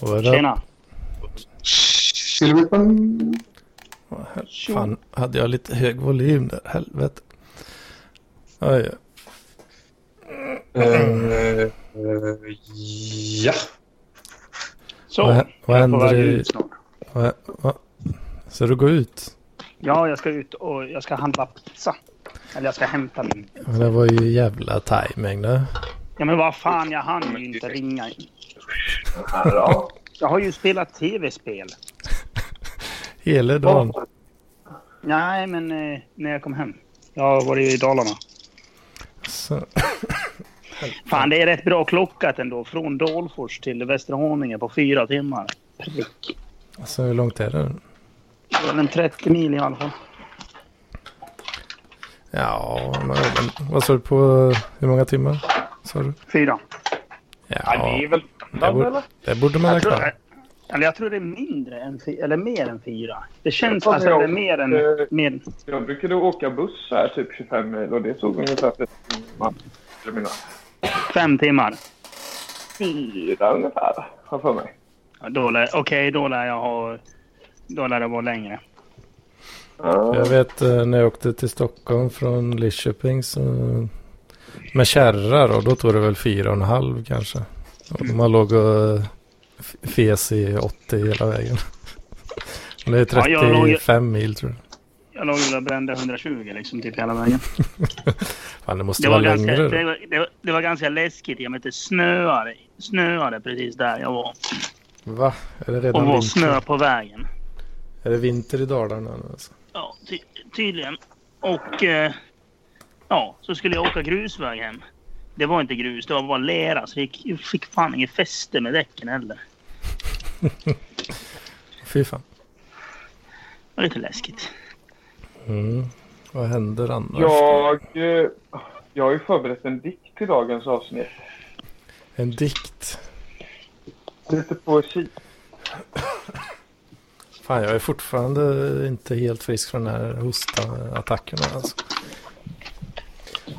Det? Tjena. Silverpan. Fan, hade jag lite hög volym där? Helvete. Oj, Eh, eh, ja. Så. Vad vad händer i- vad, vad? Ska du gå ut? Ja, jag ska ut och jag ska handla pizza. Eller jag ska hämta min. Men det var ju jävla timing det. Ja, men vad fan, jag hann ju inte ringa. Ja. Jag har ju spelat tv-spel. Hela dagen. Nej, men eh, när jag kom hem. Jag har varit i Dalarna. Så, Fan, det är rätt bra klockat ändå. Från Dalfors till Västra Haninge på fyra timmar. Prick. så hur långt är det? Det är en 30 mil i alla fall. Ja, men, vad sa du på hur många timmar? Sa du? Fyra. ja, det Ja, är väl det, borde, eller? det borde man ha Jag tror, klarat. eller jag tror det är mindre än eller mer än fyra. Det känns Jag alltså tror det är mer än... eh, Mer, Jag brukade åka buss här typ 25 mil och det tog ungefär 30 timmar. Jag menar, fem timmar. fyra ungefär, har för mig. Ja, då lär, Okej, då lär jag ha... Då lär det vara längre. Ja. Jag vet eh, när jag åkte till Stockholm från Lidköping så med kärra då, då tog det väl fyra och en halv kanske. Och man låg och eh, fes i 80 hela vägen. Och Det är Ja, jag låg- 35 mil tror jag. Jag låg väl och brände 120 liksom typ hela vägen. Fan det måste Det var, vara ganska, längre. det, då. var, det, var, det var ganska läskigt. Jag det snöade, snöade precis där jag var. Va? Är det Och redan var vinter? snö på vägen. Är det vinter i Dalarna nu alltså? Ja, ty, tydligen. Och... Eh, ja, så skulle jag åka grusväg hem. Det var inte grus, det var bara lera. Så jag fick, fick fan inget fäste med däcken heller. Fy fan. Det var lite läskigt. Mm. Vad händer annars? Jag, eh, jag har ju förberett en dikt till dagens avsnitt. En dikt. Lite poesi. Fan jag är fortfarande inte helt frisk från den här hostattackerna alltså.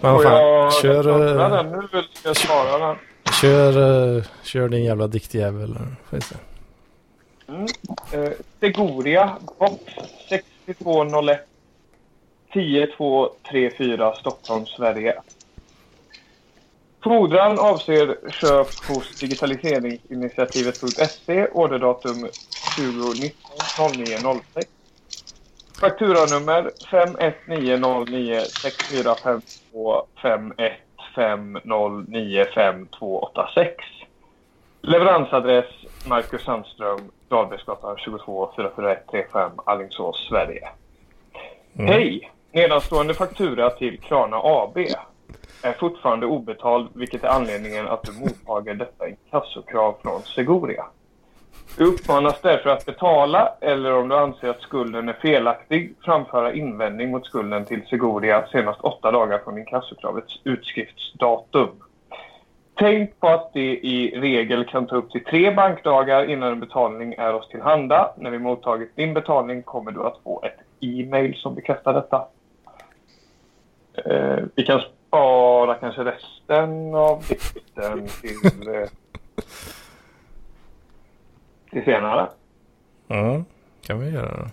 Men vad fan, kör... Eh, den. Nu vill jag svara den. Kör, eh, kör din jävla diktjävel. Får vi se. Mm. Eh, Tegoria, box 6201 10234 Stockholm, Sverige. Fordran avser köp hos digitaliseringsinitiativet.se, orderdatum 2019-09-06. Fakturanummer 519096455 0251 5095286. Leveransadress Marcus Sandström, Dahlbergsgatan 22 44135 Alingsås, Sverige. Mm. Hej! Nedanstående faktura till Krana AB är fortfarande obetald vilket är anledningen att du mottager detta inkassokrav från Seguria. Du uppmanas därför att betala eller om du anser att skulden är felaktig framföra invändning mot skulden till Segoria senast åtta dagar från inkassokravets utskriftsdatum. Tänk på att det i regel kan ta upp till tre bankdagar innan en betalning är oss tillhanda. När vi mottagit din betalning kommer du att få ett e-mail som bekräftar detta. Eh, vi kan spara kanske resten av dikten till, eh, till senare. Ja, kan vi göra det.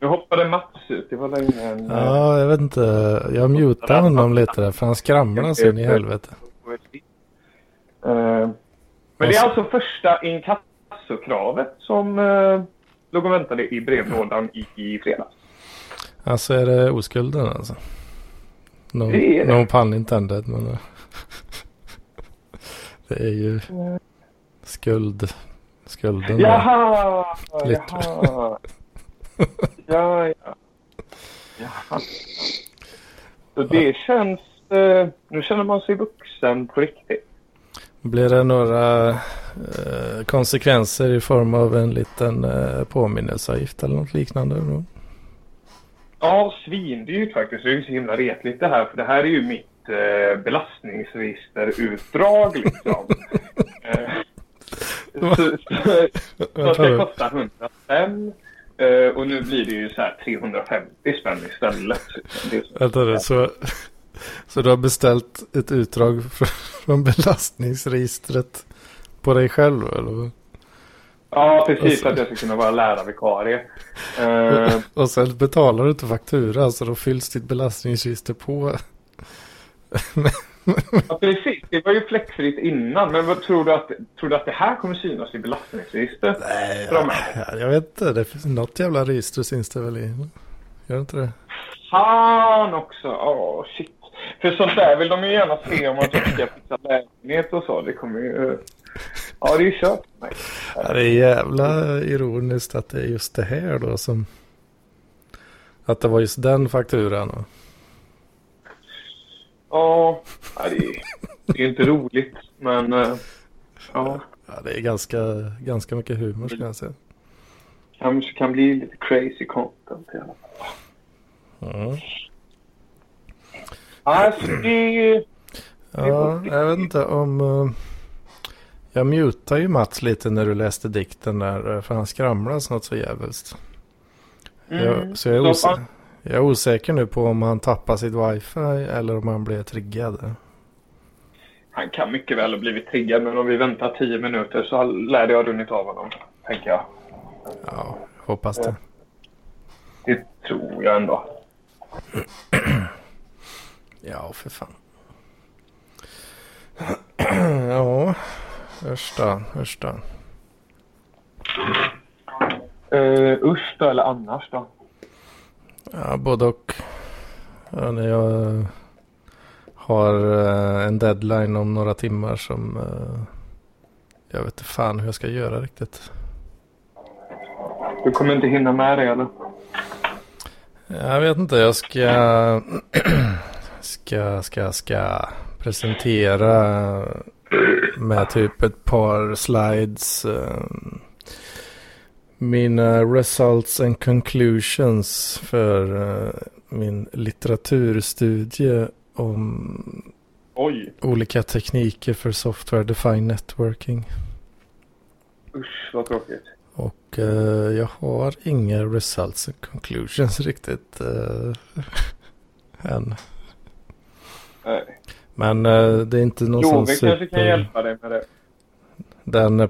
Nu hoppade Mats ut. Det var länge en... Ja, jag vet inte. Jag mutade honom lite där för han skramlar så in i helvete. Eh, Men det är alltså första inkassokravet som eh, låg och väntade i brevlådan i, i fredags. Alltså är det oskulden alltså? No, Det är det. no pun intended men eh, det är ju skuld. Skulden. Jaha! Lite. Jaha! Ja, ja. Jaha. Så det känns... Eh, nu känner man sig vuxen på riktigt. Blir det några eh, konsekvenser i form av en liten eh, påminnelseavgift eller något liknande? Då? Ja, svindyrt faktiskt. Det är ju så himla retligt det här. För det här är ju mitt eh, belastningsregisterutdrag liksom. Så, ska det. kosta 105. Eh, och nu blir det ju så här 350 spänn istället. Vänta nu, så, så du har beställt ett utdrag från, belastningsregistret på dig själv eller? Ja, precis. Så- Att jag ska kunna vara lärarvikarie. Eh, Och sen betalar du inte faktura så då fylls ditt belastningsregister på. ja, precis. Det var ju fläckfritt innan. Men vad tror du att, tror du att det här kommer synas i belastningsregistret? Nej, jag, jag vet inte. Det finns något jävla register syns det väl i. Gör det inte det? Fan också! Åh, shit. För sånt där vill de ju gärna se om man ska fixa lägenhet och så. Det kommer ju... Ja, det är ju kört. Nej. Ja, det är jävla ironiskt att det är just det här då som... Att det var just den fakturan. och- Ja, nej, det är, är inte roligt. Men eh, ja, Ja, det är ganska, ganska mycket humor ska jag säga. kanske kan bli lite crazy content i alla fall. Mm. Alltså, det... Ja, jag vet inte om... eh, jag mutade ju Mats lite när du läste dikten där. eh, För han skramlade något så jävligt. Mm, Jag, så jag är, så osä- jag är osäker nu på om han tappar sitt wifi eller om han blir triggad. Han kan mycket väl ha blivit triggad, men om vi väntar tio minuter så lär det ha runnit av honom, tänker jag. Ja, hoppas det. Det tror jag ändå. Ja, för fan. ja, usch då. Uh, usch då, eller annars då? Ja, både och. Ja, när jag har eh, en deadline om några timmar som eh, jag vet inte fan hur jag ska göra riktigt. Du kommer inte hinna med det, eller? Jag vet inte, jag ska ska, ska, ska presentera med typ ett par slides eh, mina results and conclusions för eh, min litteraturstudie om Oj, olika tekniker för software defined networking. usch vad tråkigt. Och eh, jag har inga results and conclusions riktigt eh, än. Nej. Men eh, det är inte någon sån Love kanske kan super... hjälpa dig med det. Den, eh,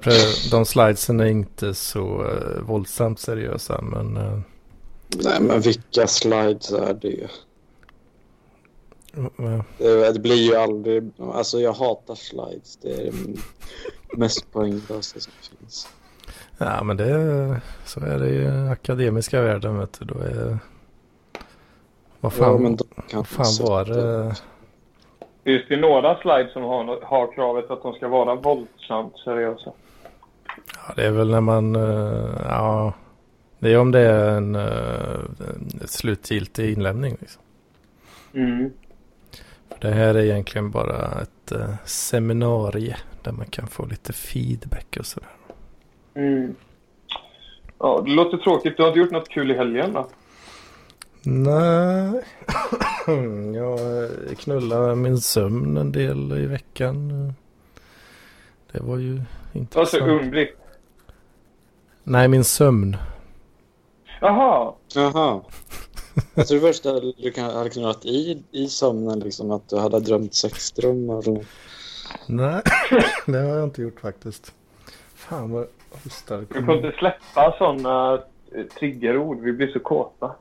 de slidesen är inte så eh, våldsamt seriösa men eh, Nej, men vilka slides är det? eh, Det, det blir ju aldrig... Alltså jag hatar slides. Det är det mest poänglösa som finns. ja men det så är det i akademiska världen vet du. Då är, vad fan, Ja, vad fan var det? Just det några slides som har, har kravet att de ska vara våldsamt seriösa. Ja, det är väl när man, eh, ja, det är om det är en, eh, en slutgiltig inlämning. Liksom. Mm. För det här är egentligen bara ett uh, seminarie där man kan få lite feedback och sådär. Mm. Ja, det låter tråkigt. Du har inte gjort något kul i helgen då? Nej, jag eh, knullade min sömn en del i veckan. Det var ju Alltså intressant. undligt. Nej, min sömn. Jaha. Jaha. Jag tror först att du kan, hade knullat i, i sömnen, liksom att du hade drömt sexdrömmar. Och... Nej, det har jag inte gjort faktiskt. Fan vad hostar Du får inte släppa sådana triggerord. Vi blir så kåta.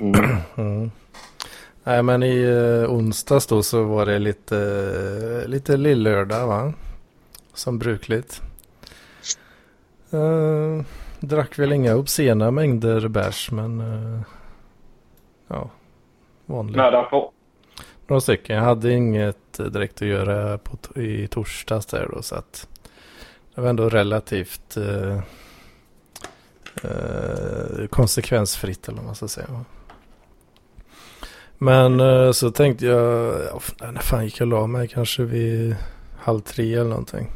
Mm. Mm. Nej men i eh, onsdags då så var det lite, lite lillördag va? Som brukligt. Eh, drack väl inga obscena mängder bärs men eh, ja, vanligt. Nära på. Några stycken. Jag hade inget eh, direkt att göra på, i torsdags där då så att det var ändå relativt eh, eh, konsekvensfritt eller vad man ska säga. Men eh, så tänkte jag, ja, när fan gick jag och la mig? Kanske vid halv tre eller någonting.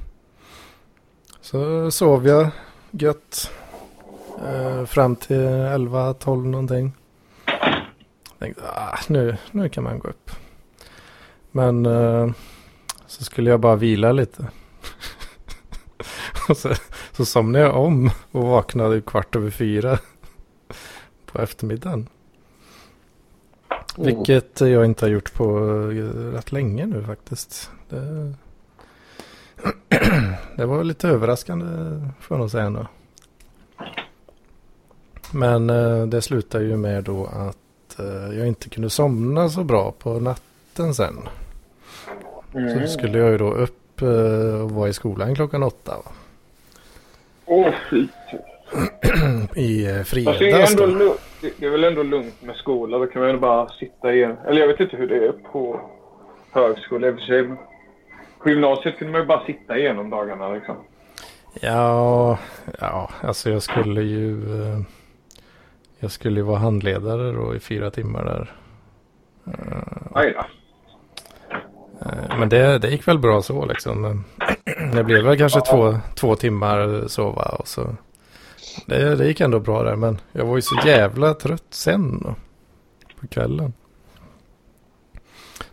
Så sov jag gött. Eh, fram till 11-12 någonting. Tänkte, ah, nu, nu kan man gå upp. Men eh, så skulle jag bara vila lite. och så, så somnade jag om och vaknade kvart över fyra på eftermiddagen. Vilket jag inte har gjort på eh, rätt länge nu faktiskt. Det... det var lite överraskande får jag nog säga ändå. Men eh, det slutade ju med då att eh, jag inte kunde somna så bra på natten sen. Mm. Så skulle jag ju då upp och vara i skolan klockan åtta. va. Åh, fy. I eh, Fast det, är fredags ändå det- det är väl ändå lugnt med skola. Då kan man ändå bara sitta igen. Eller jag vet inte hur det är på högskola i och för sig. På gymnasiet kunde man ju bara sitta igenom dagarna liksom. Ja, ja, alltså jag skulle ju... eh, Jag skulle ju vara handledare då i fyra timmar där. Aj då. Eh, Men det, det gick väl bra så liksom. Det blev väl kanske två, två timmar sova och så. Det, det gick ändå bra där men jag var ju så jävla trött sen då, på kvällen.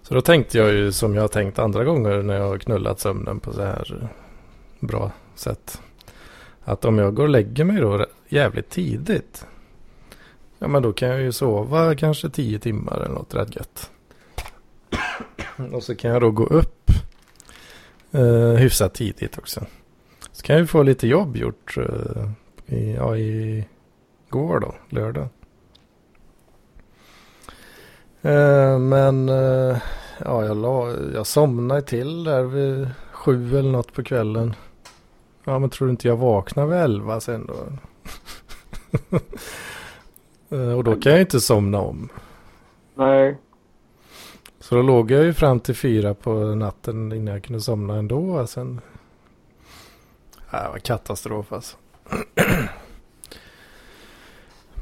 Så då tänkte jag ju som jag har tänkt andra gånger när jag har knullat sömnen på så här bra sätt. Att om jag går och lägger mig då jävligt tidigt. Ja men då kan jag ju sova kanske tio timmar eller något rätt gött. Och så kan jag då gå upp eh, hyfsat tidigt också. Så kan jag ju få lite jobb gjort eh, i, ja, i går då, lördag. Eh, men eh, ja, jag, la, jag somnade till där vid sju eller något på kvällen. Ja, men tror du inte jag vaknar vid elva sen då? Eh, och då kan jag inte somna om. Nej. Så då låg jag ju fram till fyra på natten innan jag kunde somna ändå. Sen... Ja, det var katastrof alltså.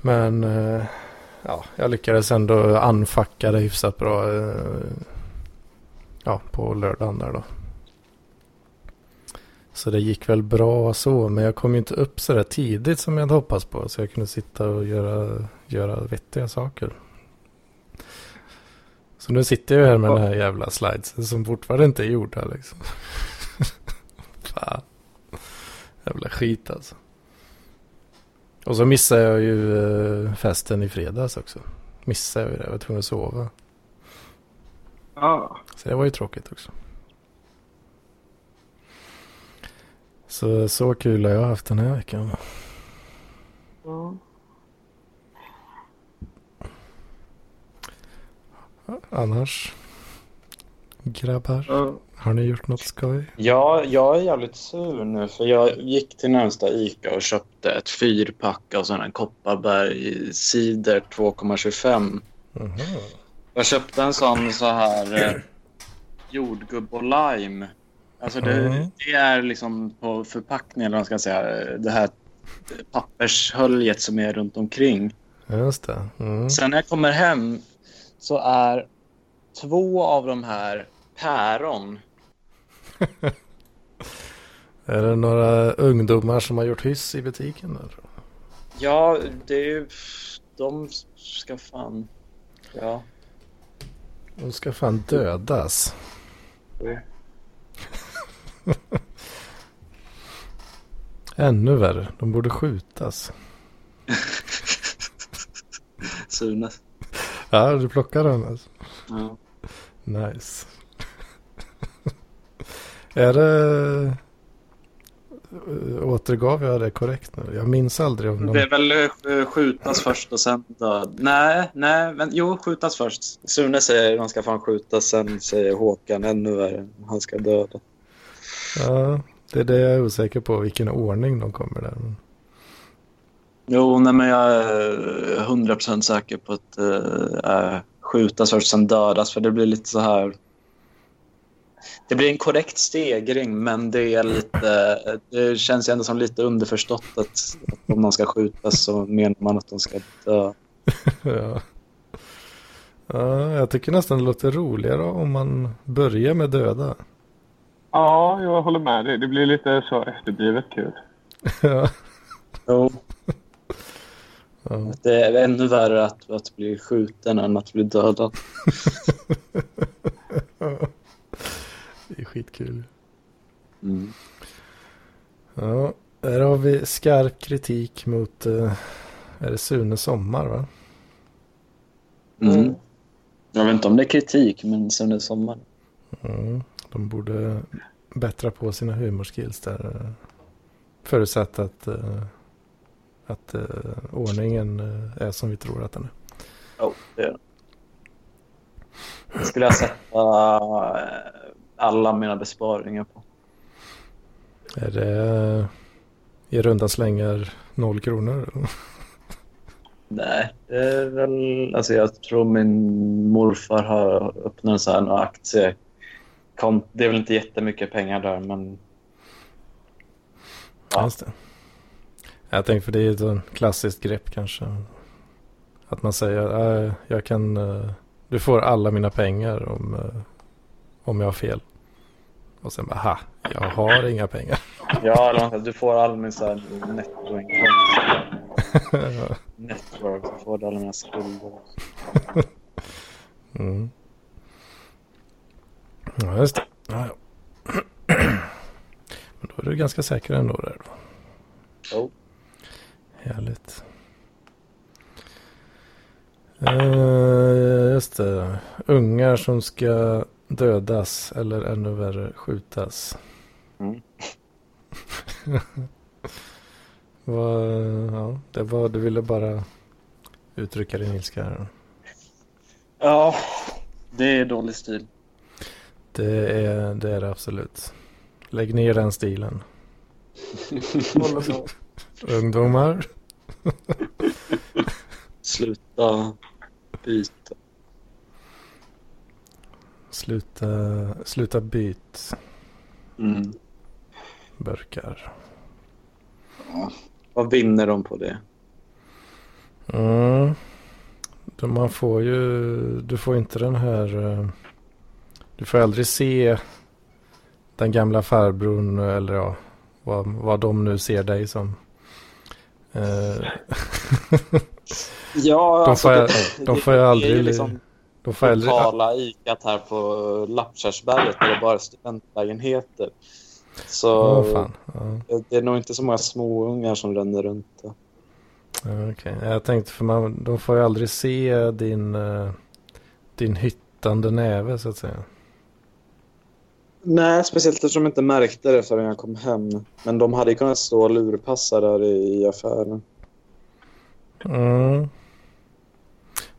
Men eh, ja, jag lyckades ändå anfacka det hyfsat bra. eh, Ja, på lördagen där då. Så det gick väl bra så. Men jag kom ju inte upp så där tidigt som jag hade hoppats på. Så jag kunde sitta och göra, göra vettiga saker. Så nu sitter jag här med den här jävla slidesen som fortfarande inte är gjorda liksom. Fan. Jävla skit alltså. Och så missade jag ju eh, festen i fredags också. Missade jag ju det. Jag var tvungen att sova. Ja. Så det var ju tråkigt också. Så, så kul har jag haft den här veckan. Annars? Grabbar, Ja. har ni gjort något skoj? Ja, jag är jävligt sur nu för jag gick till närmsta Ica och köpte ett fyrpack av sån här Kopparberg cider 2,25. Mhm. Jag köpte en sån så här eh, jordgubb och lime. Alltså det, Mm. det är liksom på förpackningen, eller vad man ska säga, det här pappershöljet som är runt omkring. Just det. Mm. Sen när jag kommer hem så är två av de här päron. Är det några ungdomar som har gjort hyss i butiken? Där? Ja, det är ju... De ska fan... Ja. De ska fan dödas. Ännu värre. De borde skjutas. Sunes. Ja, du plockar den alltså. Ja. Nice. är det... eh, Återgav jag det korrekt nu? Jag minns aldrig om de... Det är väl eh, skjutas först och sen död. Nej, nej, men jo, skjutas först. Sune säger man ska fan skjutas, sen säger Håkan ännu värre. Han ska döda. Ja, det är det jag är osäker på. Vilken ordning de kommer där. Men- Jo, nej, men jag är hundra procent säker på att det är skjutas först, sen dödas. För det blir lite så här... Det blir en korrekt stegring, men det är lite... Det känns ju ändå som lite underförstått att, att om man ska skjutas så menar man att de ska dö. ja. ja, jag tycker nästan det låter roligare om man börjar med döda. ja, jag håller med dig. Det blir lite så efterblivet kul. ja. Jo, Ja. att det är ännu värre att, att bli skjuten än att bli dödad. Det är skitkul. Mm. Ja, där har vi skarp kritik mot, eh, är det Sune Sommar va? Mm. Jag vet inte om det är kritik, men det sommar. Mm. De borde bättra på sina humorskills där. eh, Förutsatt att, eh, att eh, ordningen eh, är som vi tror att den är. Jo, det är det. Skulle jag sätta eh, alla mina besparingar på. Är det i runda slängar noll kronor? Nej, det är väl... Alltså jag tror min morfar har öppnat en sån här aktiekonto. Det är väl inte jättemycket pengar där, men Ja. Just det. Jag tänkte för det är ett sånt klassiskt grepp kanske. Att man säger äh, jag kan, eh, du får alla mina pengar om, eh, om jag har fel. Och sen bara, ha, jag har inga pengar. ja, eller du får all min så här nettoinkomst. Network, så får du alla mina skulder. mm. Ja, just det. Ja, ja. Men då är du ganska säker ändå där. Då. Härligt. Eh, just det. Ungar som ska dödas eller ännu värre skjutas. Mm. Vad, ja, det var, du ville bara uttrycka din ilska här. Ja, det är dålig stil. Det är, det är det absolut. Lägg ner den stilen. Ungdomar. Sluta byta. Sluta, sluta byt Mm. burkar. Vad vinner de på det? Mm. Man får ju, du får inte den här, eh, du får aldrig se den gamla farbrorn eller ja, vad, vad de nu ser dig som. Eh, Ja, De får jag- det, de får jag aldrig, liksom de får aldrig, lokala ikat här på Lappkärrsberget där det bara är studentlägenheter. Så fan. Ja. det är nog inte så många småungar som ränner runt där. Okej, jag tänkte för man, de får ju aldrig se din, eh, din hyttande näve så att säga. Nej, speciellt eftersom de inte märkte det förrän jag kom hem. Men de hade kunnat stå och lurpassa där i, affären. Mm.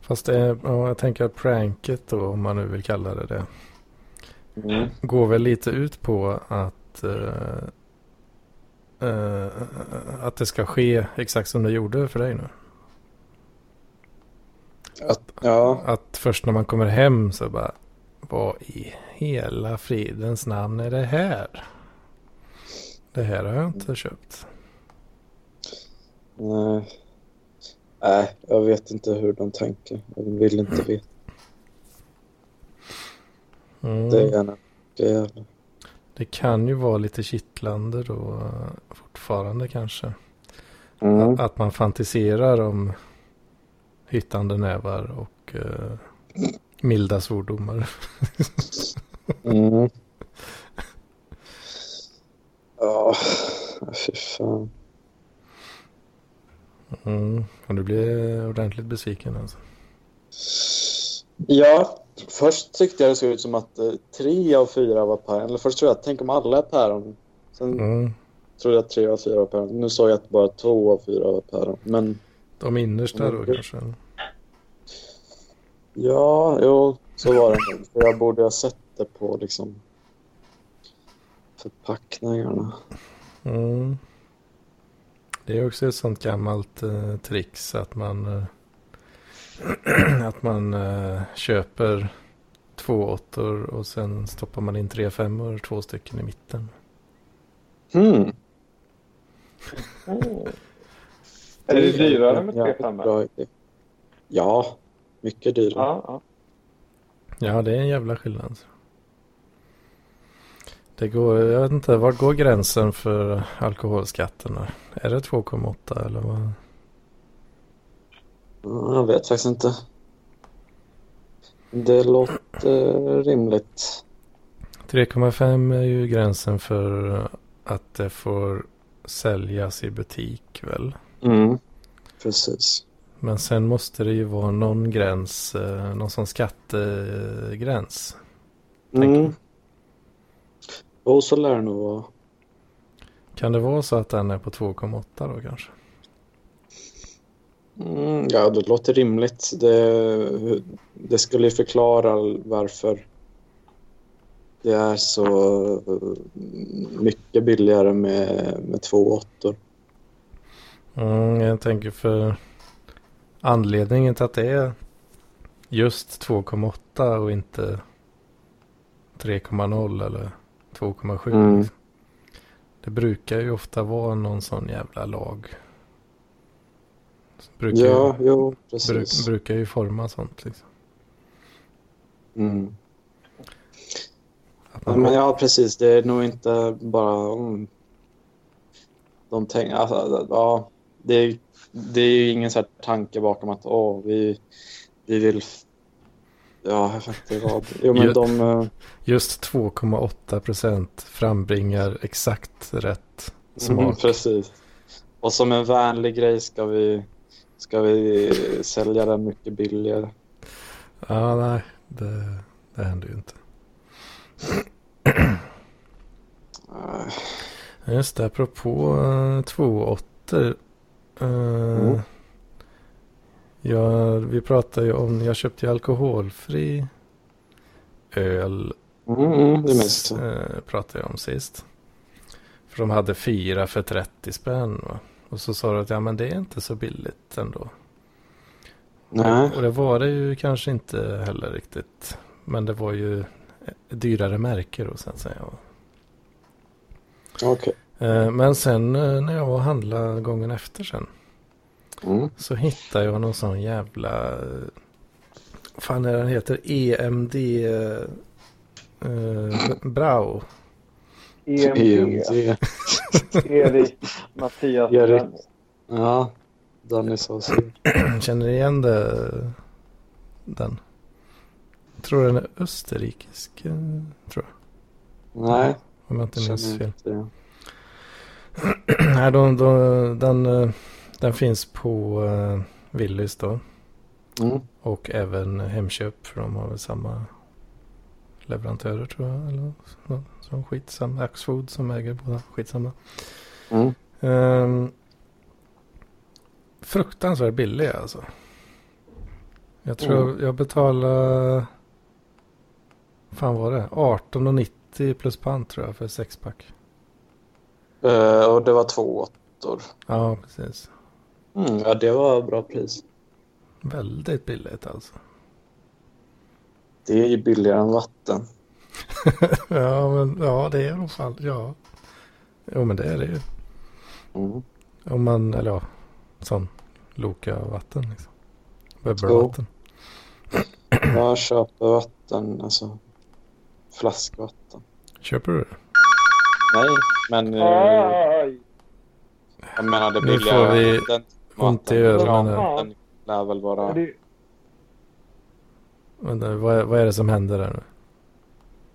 Fast det ja, jag tänker att pranket då, om man nu vill kalla det det, Mm. går väl lite ut på att, eh, eh, att det ska ske exakt som det gjorde för dig nu. Att, ja, Att först när man kommer hem så bara, vad i hela fridens namn är det här? Det här har jag inte köpt. nej. Nej, jag vet inte hur de tänker. Jag vill inte veta. Mm. Det är gärna. Det är. Det kan ju vara lite kittlande då fortfarande kanske. Mm. Att, att man fantiserar om hyttande nävar och eh, milda svordomar. Mm. Ja, fy fan. Mm. Och du blir ordentligt besviken alltså. Ja, först tyckte jag det såg ut som att eh, tre av fyra var päron. Eller först trodde jag, tänk om alla är päron. Sen Mm. trodde jag att tre av fyra var päron. Nu såg jag att bara två av fyra var päron. Men De innersta då Mm. kanske. Ja, jo, så var det nog. För jag borde ha sett det på liksom förpackningarna. Mm. Det är också ett sånt gammalt eh, trix att man, eh, att man eh, köper två åttor och sen stoppar man in tre femmor, två stycken i mitten. Hmm. Är det dyrare med tre femmor? Ja, mycket dyrare. Ja, ja. Ja, det är en jävla skillnad. Det går, jag vet inte, var går gränsen för alkoholskatterna? Är det 2,8 eller vad? Ja, Jag vet faktiskt inte. Det låter rimligt. 3,5 är ju gränsen för att det får säljas i butik väl? Mm. Precis. Men sen måste det ju vara någon gräns, eh, någon sån skattegräns. Mm. Jo, så lär det nog vara. Kan det vara så att den är på 2,8 då kanske? Mm, ja, det låter rimligt. Det, det skulle ju förklara varför det är så mycket billigare med, med två åttor. Mm, jag tänker för anledningen till att det är just 2,8 och inte 3,0 eller 2,7. Mm. Det brukar ju ofta vara någon sån jävla lag. Brukar, Ja, jo, ju, precis. bruk, brukar ju forma sånt liksom. Mm. Att Ja, man, men ja, precis. Det är nog inte bara... Mm, de tänker... Alltså, ja, det, är, det är ju ingen så här tanke bakom att åh, vi, vi vill... Ja, jag vet inte vad. Jo, men Ju- de... eh, Just 2,8 procent frambringar exakt rätt Mm, smak. precis. Och som en vänlig grej ska vi, ska vi sälja den mycket billigare. Ja, nej, det, det händer ju inte. Eh, Just det, apropå uh, två åttor. Uh, Mm. ja, vi pratade ju om, jag köpte ju alkoholfri öl. Mm, mm, det minns. Uh, pratade jag om sist. För de hade fyra för 30 spänn. Va? Och så sa du att ja, men det är inte så billigt ändå. Nej, Och det var det ju kanske inte heller riktigt. Men det var ju dyrare märke då så att säga. okej. Eh, Men sen eh, när jag var och handlade gången efter sen. Mm. Så hittade jag någon sån jävla... eh, fan är den heter? EMD... eh, eh, Brau. EMD. EMD. Erik Mattias Erik. Ja, Danny sa så. Känner ni igen det? Den? Jag tror den är österrikisk. eh, Tror jag. Nej, Om jag inte minns fel. inte. Nej, de, de, den, eh, den finns på uh, Willys då. Mm. Och även Hemköp. För de har väl samma leverantörer tror jag. Eller så, som skitsamma. Axfood som äger båda. Skitsamma. Mm. Um, fruktansvärt billig alltså. Jag tror Mm. jag betalade. Fan var det? 18,90 plus pant tror jag för sexpack. Eh, och det var två åttor. Ja, precis. Mm, ja, det var bra pris. Väldigt billigt alltså. Det är ju billigare än vatten. ja, men ja, det är nog fan. Ja. Jo, men det är det ju. Mm. Om man, eller ja, sån Loka-vatten liksom. Bubbelvatten. Jag köper vatten, alltså flaskvatten. Köper du det? Nej, men eh, Aj! jag menar det Nu billigare. får vi den ont i öronen lär väl vara... det, Vänta, vad, är- vad är det som händer där nu?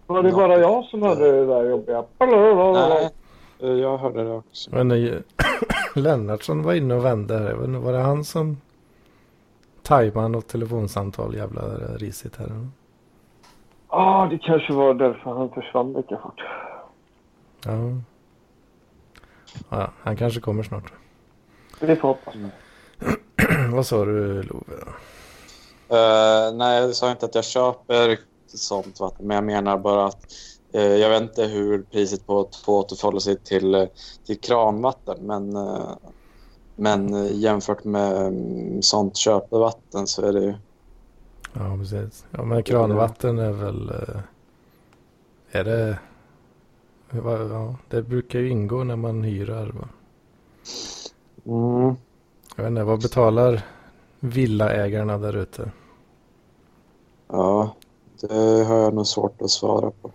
var det bara jag som hörde det där jobbiga? Nej, eh, jag hörde det också. Men nej, Lennartsson var inne och vände här. Inte, Var det han som tajmade något telefonsamtal? Jävla risigt här. Ja, ah, det kanske var därför han försvann lika fort. Ja. ja. Han kanske kommer snart. Vi får hoppas. vad sa du Love? Eh, nej, jag sa inte att jag köper sånt vatten, men jag menar bara att eh, jag vet inte hur priset på två förhåller sig till, eh, till kranvatten, men, eh, men jämfört med mm, sånt köpevatten så är det ju... Ja, precis. Ja, men kranvatten är väl... Är det... Ja, det brukar ju ingå när man hyrar. Va? Mm. Jag vet inte, vad betalar villaägarna där ute? Ja, det har jag nog svårt att svara på.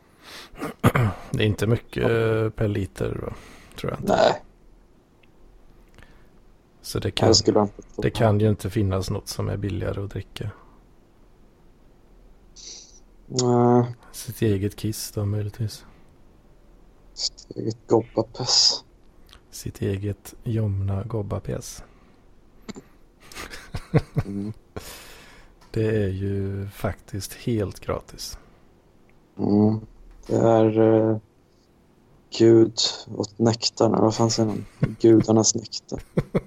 Det är inte mycket per liter va? Tror jag inte. Nej, Så det kan, det kan ju inte finnas något som är billigare att dricka. Nej, Sitt eget kiss då möjligtvis. Sitt eget gobbapess. Sitt eget Jomna Gobbapes. Mm. Det är ju faktiskt helt gratis. Mm. Det är... eh, gud åt nektarn. Vad fan säger man? Gudarnas nektar.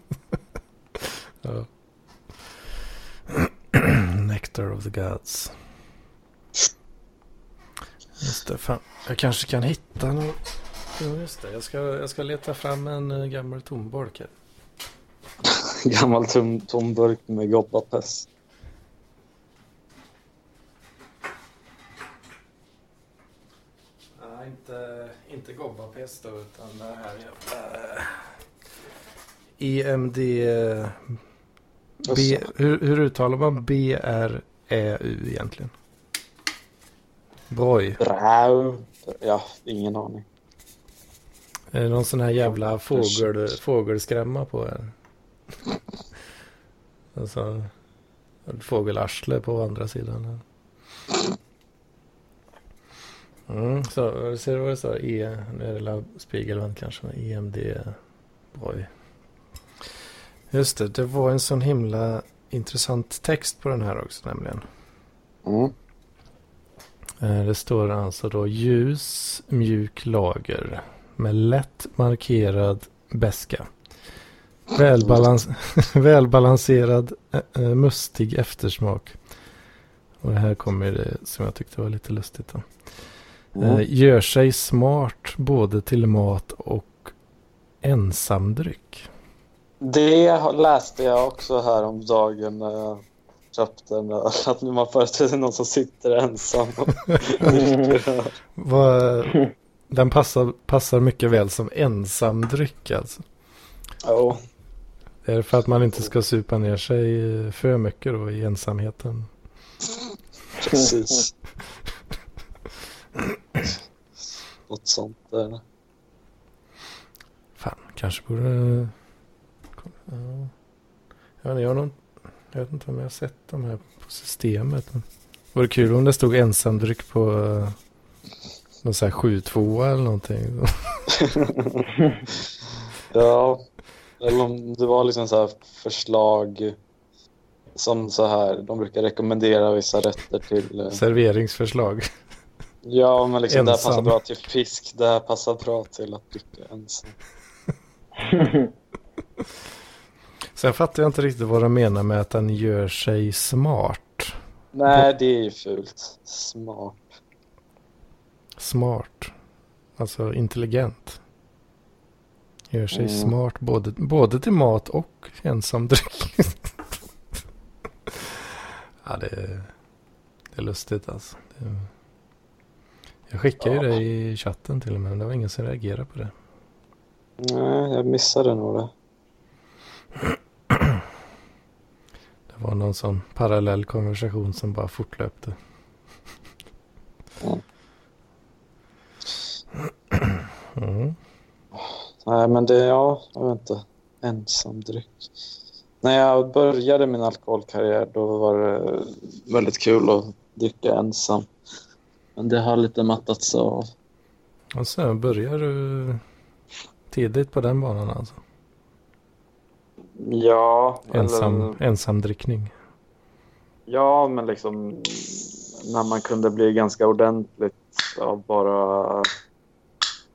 Ja. Nectar of the Gods. Just det, fan. Jag kanske kan hitta någon. Ja, just det. Jag ska, jag ska leta fram en uh, gammal tomburk här. Gammal tom, tom burk med gobbapest. Nej, inte, inte gobbapest då, utan det här jävla... EMD... B, hur, hur uttalar man B-R-Ä-U egentligen? Broj. Brau. Ja, ingen aning. Är det någon sån här jävla fågel, fågelskrämma på er? Alltså, fågelarsle på andra sidan. Mm, så, ser du vad det står? E, nu är det Spiegelvänd kanske, EMD, Broj. Just det, det var en sån himla intressant text på den här också nämligen. Mm. Eh, Det står alltså då ljus, mjuk lager med lätt markerad beska. Välbalans välbalanserad, eh, mustig eftersmak. Och här kommer det som jag tyckte var lite lustigt. Då. Mm. Gör sig smart både till mat och ensamdryck. Det läste jag också här om dagen köpte den. där. Att man föreställer någon som sitter ensam. och dricker. Den passar, passar mycket väl som ensamdryck alltså. Jo, Är det för att man inte ska supa ner sig för mycket då i ensamheten? precis. Något sånt där. Fan, kanske borde... Ja. Jag, vet inte, jag, har nog, jag vet inte om jag har sett de här på systemet. Men... Vore kul om det stod ensamdryck på uh, någon sån här 7-2 eller någonting. Ja, eller om det var liksom så här förslag som så här, de brukar rekommendera vissa rätter till. eh, Serveringsförslag. Ja, men liksom det här passar bra till fisk, det här passar bra till att dricka ensam. Sen fattar jag inte riktigt vad de menar med att den gör sig smart. Nej, det är ju fult. Smart. Smart. Alltså intelligent. Gör sig Mm. smart både, både till mat och ensamdryck. ja, det är, det är lustigt alltså. Det, jag skickade ju Ja. det i chatten till och med, men det var ingen som reagerade på det. Nej, jag missade nog det. Det var någon sån parallell konversation som bara fortlöpte. Mm. Nej, men det, ja, jag vet inte. Ensamdryck. När jag började min alkoholkarriär då var det väldigt kul att dricka ensam. Men det har lite mattats av. Och sen börjar du tidigt på den banan alltså. Ja, Ensam, eller, ensamdrickning. ja, men liksom när man kunde bli ganska ordentligt av bara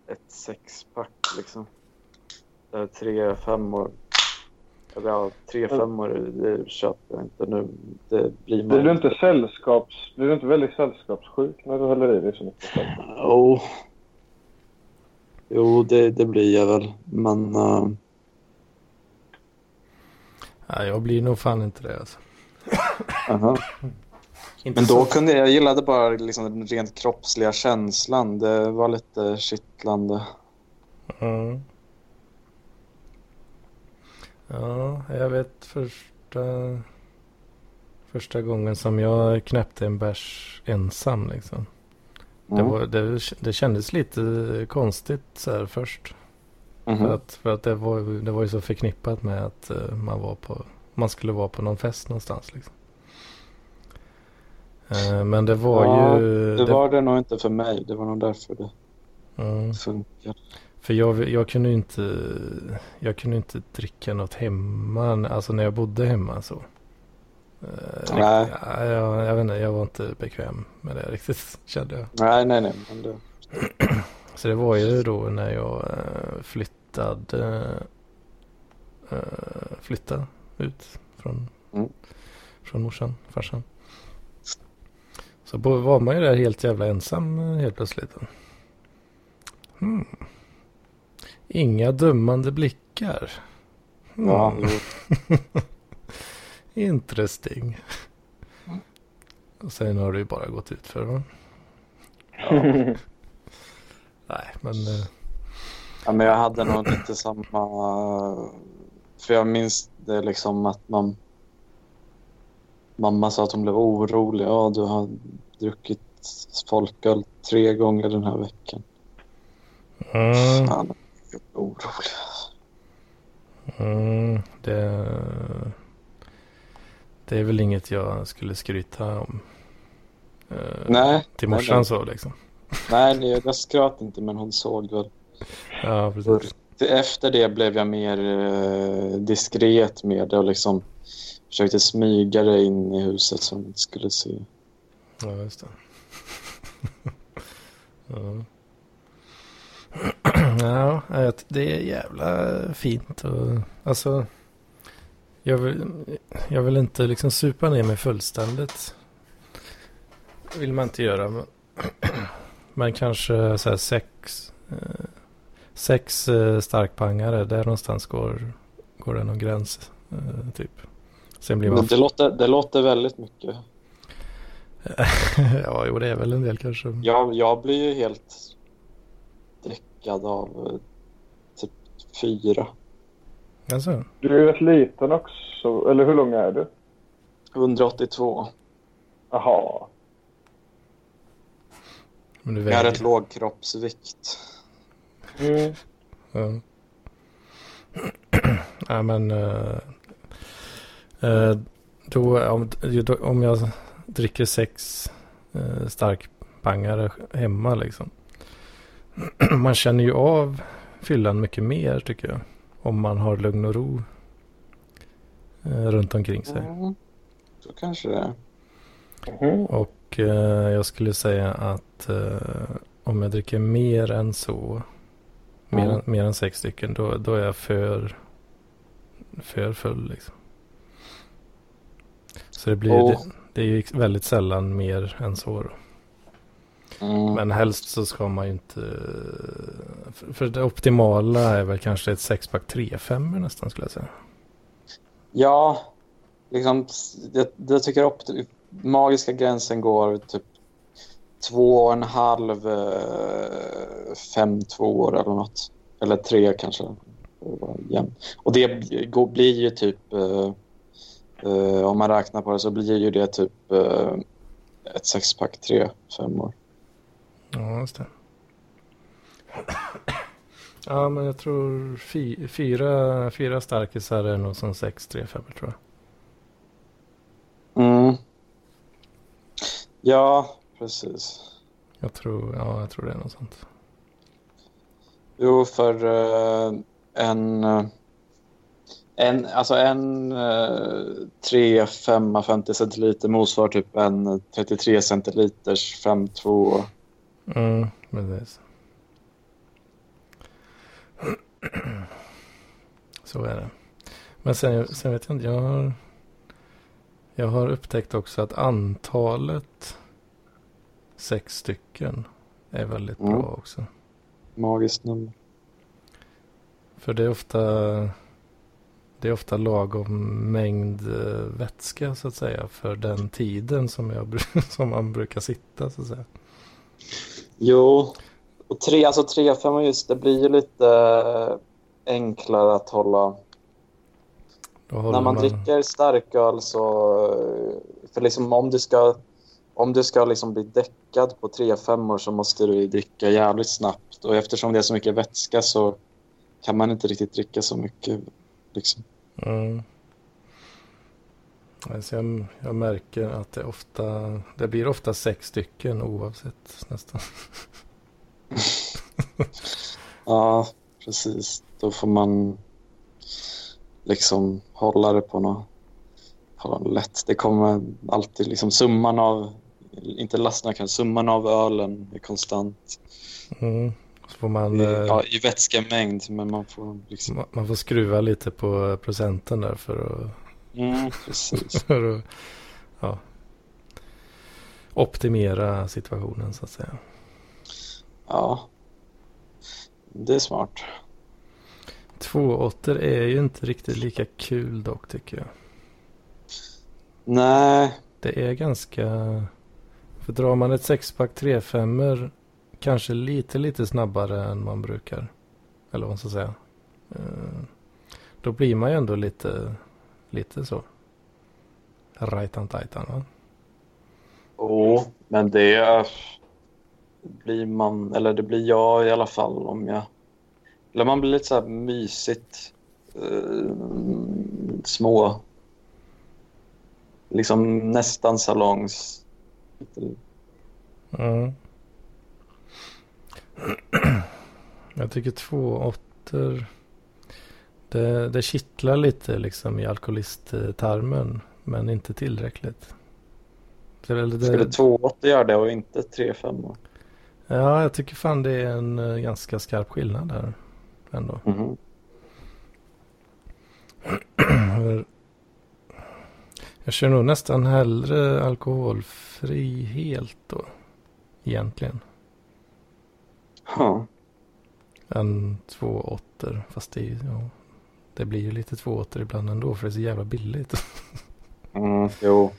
ett sexpack liksom. Eller tre femmor. Eller ja, tre femmor det köper jag inte nu. Det blir man Blir du inte sällskaps... Blir du inte väldigt sällskapssjuk när du häller i dig så mycket? Jo. Jo, det, det blir jag väl. Men eh, Nej, jag blir nog fan inte det alltså. aha. Inte Men då kunde jag, jag gillade bara liksom den rent kroppsliga känslan. Det var lite kittlande. Mm. Ja, jag vet första, första gången som jag knäppte en bärs ensam liksom. Det, Mm. var, det, det kändes lite konstigt så här först. Mhm. För att, för att det, var, det var ju så förknippat med att eh, man, var på, man skulle vara på någon fest någonstans. Liksom. Eh, men det var Ja, ju... Det var det nog inte för mig. Det var nog därför det mm. funkade. För jag, jag kunde inte, jag kunde inte dricka något hemma, alltså när jag bodde hemma så. Eh, Nej. Ja, jag, jag vet inte, jag var inte bekväm med det riktigt kände jag. Nej, nej, nej. Men det... Så det var ju då när jag eh, flyttade, eh, flyttade ut från, Mm. från morsan, farsan. Så var man ju där helt jävla ensam eh, helt plötsligt. Hmm. Inga dömande blickar. Hmm. Ja, jo. Interesting. Och sen har det ju bara gått ut för va? Nej, men eh, Ja, men jag hade nog lite samma... För jag minns det liksom att man... Mamma sa att hon blev orolig. Ja, du har druckit folköl tre gånger den här veckan. mm, Fan, jag blev orolig. mm, det, det är väl inget jag skulle skryta om. eh, Nej, Till nej, morsan nej. så liksom. Nej, jag skröt inte men hon såg väl. Ja, precis. Efter det blev jag mer eh, diskret med det och liksom försökte smyga det in i huset så hon inte skulle se. Ja, just det. ja. ja, det är jävla fint. Och, alltså, jag vill, jag vill inte liksom supa ner mig fullständigt. Det vill man inte göra. Men, men kanske så här sex, eh, sex eh, starkpangare. Där någonstans går, går det någon gräns. eh, Typ. Sen blir man det, låter, det låter väldigt mycket. ja, jo det är väl en del kanske. Jag, jag blir ju helt dräckad av typ fyra. Alltså, Du är rätt liten också. Eller hur lång är du? 182. Jaha. Men du Jag har väger. rätt låg kroppsvikt. Mm. Ja. ja, men eh, eh, då, om, då, om jag dricker sex uh, starkpangare hemma liksom. man känner ju av fyllan mycket mer tycker jag. Om man har lugn och ro eh, runt omkring sig. Mm. Så kanske det är. Mhm. Och eh, jag skulle säga att eh, om jag dricker mer än så, mer, Mm. än, mer än sex stycken, då, då är jag för, för full liksom. Så det blir Och- det, det är ju väldigt sällan mer än så då. Mm. Men helst så ska man ju inte, för, för det optimala är väl kanske ett sexpack 3-5 nästan skulle jag säga. Ja, liksom, jag, jag tycker upp, magiska gränsen går typ två och en halv, eh, fem tvåor eller något. Eller tre kanske. Och det blir ju typ, eh, eh, om man räknar på det så blir ju det typ ett sexpack tre, fem år. Ja, just det. Ja, men jag tror fy, fyra, fyra starkisar är nog som 6, 3, 5 tror jag. Mm. Ja, precis. Jag tror, ja, jag tror det är något sånt. Jo, för eh, en, eh, en, alltså en eh, 3, 5, 50 centiliter motsvarar typ en 33 centiliters 5, 2. Mm, precis. Så är det. Men sen, sen vet jag inte, jag har, jag har upptäckt också att antalet sex stycken är väldigt Mm. bra också. Magiskt nummer. För det är ofta det är ofta lagom mängd eh, vätska så att säga för den tiden som, jag, som man brukar sitta så att säga. Jo, och tre, alltså 3, 5 just det blir ju lite eh, enklare att hålla. När man dricker starköl så, eh, för liksom om du ska, om du ska liksom bli däckad på 3-5 år så måste du dricka jävligt snabbt. Och eftersom det är så mycket vätska så kan man inte riktigt dricka så mycket. Liksom. Mm. Alltså jag, jag märker att det ofta det blir ofta sex stycken oavsett nästan. Ja, precis. Då får man liksom hålla det på något, på något lätt. Det kommer alltid liksom summan av, inte lastna kanske, summan av ölen är konstant. Mm. Så får man, I, eh, ja, I vätskemängd, men man får liksom... ma- man får skruva lite på procenten där för att, Mm, precis. för att ja, optimera situationen så att säga. Ja. Det är smart. Två åttor är ju inte riktigt lika kul dock tycker jag. Nej, Det är ganska... För drar man ett sexpack 3-5 kanske lite, lite snabbare än man brukar. Eller vad man ska säga. Eh, då blir man ju ändå lite, lite så. Rajtan tajtan va? Jo, men det blir man, eller det blir jag i alla fall om jag... Eller man blir lite så här mysigt eh, små, liksom nästan salongs... Mm. Jag tycker två åttor. Det, det kittlar lite liksom i alkoholisttarmen. Men inte tillräckligt. Det, det, Skulle 280 göra det och inte 35? Ja, jag tycker fan det är en eh, ganska skarp skillnad där. Ändå. Mhm. Jag kör nog nästan hellre alkoholfri helt då. Egentligen. Ja. Än två åttor. Fast det, ja, det blir ju lite två åttor ibland ändå. För det är så jävla billigt. Mm, jo.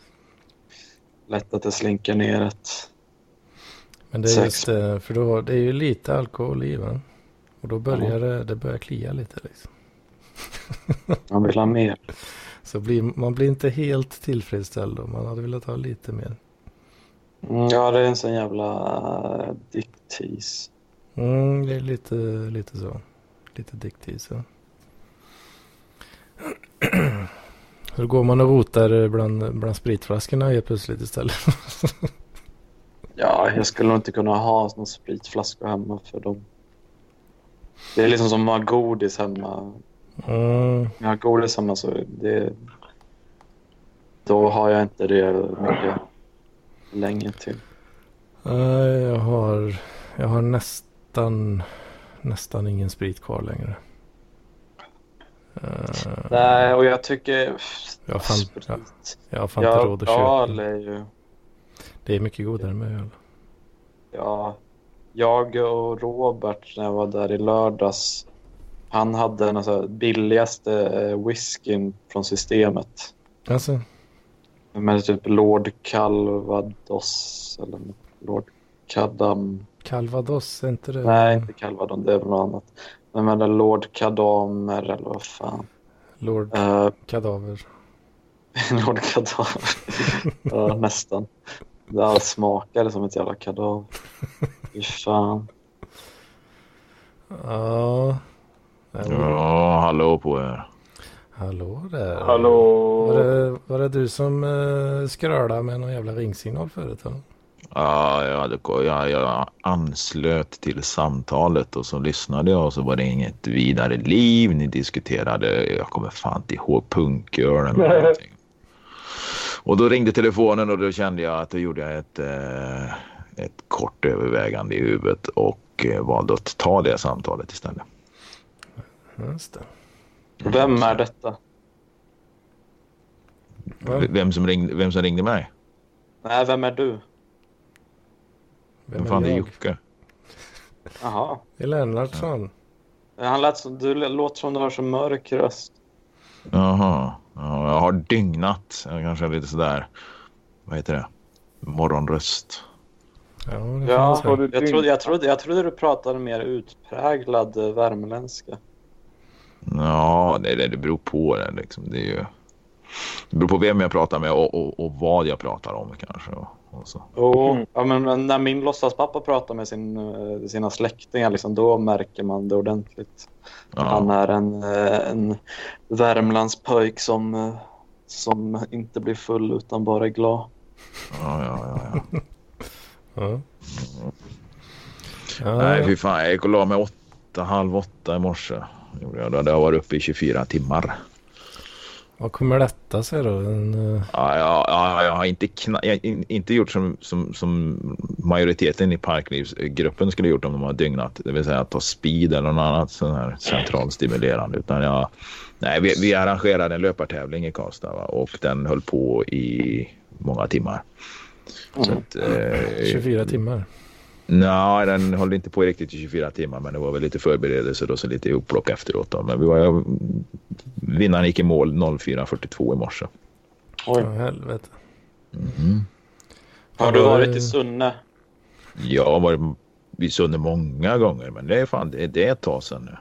Lätt att det slinker ner ett... Men det är just det. För då, det är ju lite alkohol i va? Och då börjar det, det börjar klia lite liksom. Man vill ha mer. Så blir, man blir inte helt tillfredsställd och man hade velat ha lite mer. Mm, ja, det är en sån jävla uh, dicktease. Mm, det är lite, lite så. Lite diktiv så. Hur går man och rotar bland, bland spritflaskorna helt plötsligt istället? Ja, jag skulle nog inte kunna ha någon spritflaska hemma för dem. Det är liksom som att ha godis hemma. Mm, Om jag har godis hemma så det... Då har jag inte det mycket länge till. nej, jag har, jag har nästan, nästan ingen sprit kvar längre. Eh, Nej, och jag tycker... Jag fan, jag har fan inte råd att köpa. är ju... Det är mycket godare med öl. Ja, jag och Robert när jag var där i lördags. Han hade den alltså, billigaste eh, whiskyn från systemet. Alltså, Med typ Lord Calvados eller. Lord Kadam. Calvados, är inte det? Nej, inte Calvadon, det är väl något annat. Men den Lord Kadamer eller vad fan. Lord Uh, Kadaver. Lord Kadaver. ja, nästan. Det smakade som ett jävla kadaver. Fy fan. Ja. Ja. Ja, hallå på er. Hallå där. Hallå? Var det, var det du som uh, skrölade med någon jävla ringsignal förut? Eller? Ja, jag, hade, jag, jag anslöt till samtalet och så lyssnade jag och så var det inget vidare liv. Ni diskuterade, jag kommer fan inte ihåg, punköl eller någonting. Och då ringde telefonen och då kände jag att då gjorde jag ett, eh, ett kort övervägande i huvudet och eh, valde att ta det samtalet istället. Just det. Vem är detta? V- Vem som, ringde, vem som ringde mig? Nej, vem är du? Vem Vem fan är jag? Jocke? Jaha. Det är Lennartsson. Han lät som, du låter som du har så mörk röst. Jaha, ja, jag har dygnat. Jag kanske är lite sådär, vad heter det? Morgonröst. Ja, det Ja, Jag trodde, jag, trodde, jag trodde du pratade mer utpräglad eh, värmländska. Ja, det, det, det beror på det liksom. Det, är ju, det beror på vem jag pratar med och, och, och vad jag pratar om kanske. Och, och så. Och, Mm. ja, men när min låtsaspappa pratar med sin, eh, sina släktingar, liksom, då märker man det ordentligt. Han Ja, är en, eh, en Värmlandspöjk som, eh, som inte blir full utan bara är glad. ja, ja, ja, ja. Ja. Ja, Nej, fy fan. Jag gick och la mig åtta, halv åtta i morse. Gjorde jag. Då hade jag varit uppe i 24 timmar. Vad kommer detta sig då? En, eh, Ja, ja, ja, jag har inte, jag, har in- inte gjort som, som, som majoriteten i parklivsgruppen skulle gjort om de har dygnat. Det vill säga att ta speed eller något annat sån här centralstimulerande. Utan jag, nej, vi, vi arrangerade en löpartävling i Karlstad va? och den höll på i många timmar. Så att, eh, 24 timmar. Nej, den höll inte på i riktigt i 24 timmar, men det var väl lite förberedelser och så lite upplock efteråt. Då. Men vi var, vinnaren gick i mål 04.42 i morse. Oj. Ja, helvete. Mhm. Har du varit i Sunne? Jag har varit i Sunne många gånger, men det är fan det, det är ett tag sedan nu.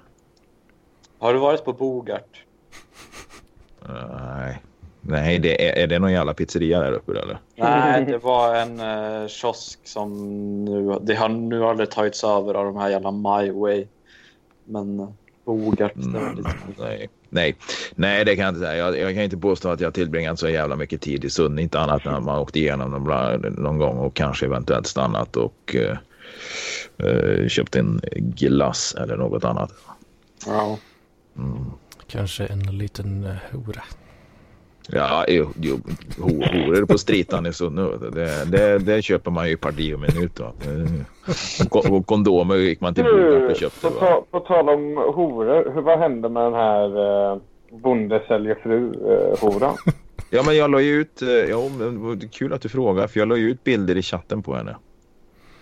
Har du varit på Bogart? Nej, Nej det är, är det någon jävla pizzeria där uppe eller? Nej, det var en uh, kiosk som nu, det har nu aldrig tagits över av de här jävla My Way. Men uh, Bogart, det Mm, lite... nej. Nej. Nej, det kan jag inte säga. Jag, jag kan inte påstå att jag tillbringat så jävla mycket tid i Sunne. Inte annat än att man åkt igenom dem någon gång och kanske eventuellt stannat och eh, eh, köpt en glass eller något annat. Ja. Mm. Kanske en liten eh, hora. Ja, jo, jo, ho- horor på stritan i Sunne. Det, det, det köper man ju i parti och minut. Va? Eh, Och kondomer gick man till Bogart och köpte. på, ta, på tal om horor, hur, vad hände med den här eh, bonde säljer fru-horan? Ja, men jag la ju ut... eh, Ja, kul att du frågar, för jag la ju ut bilder i chatten på henne.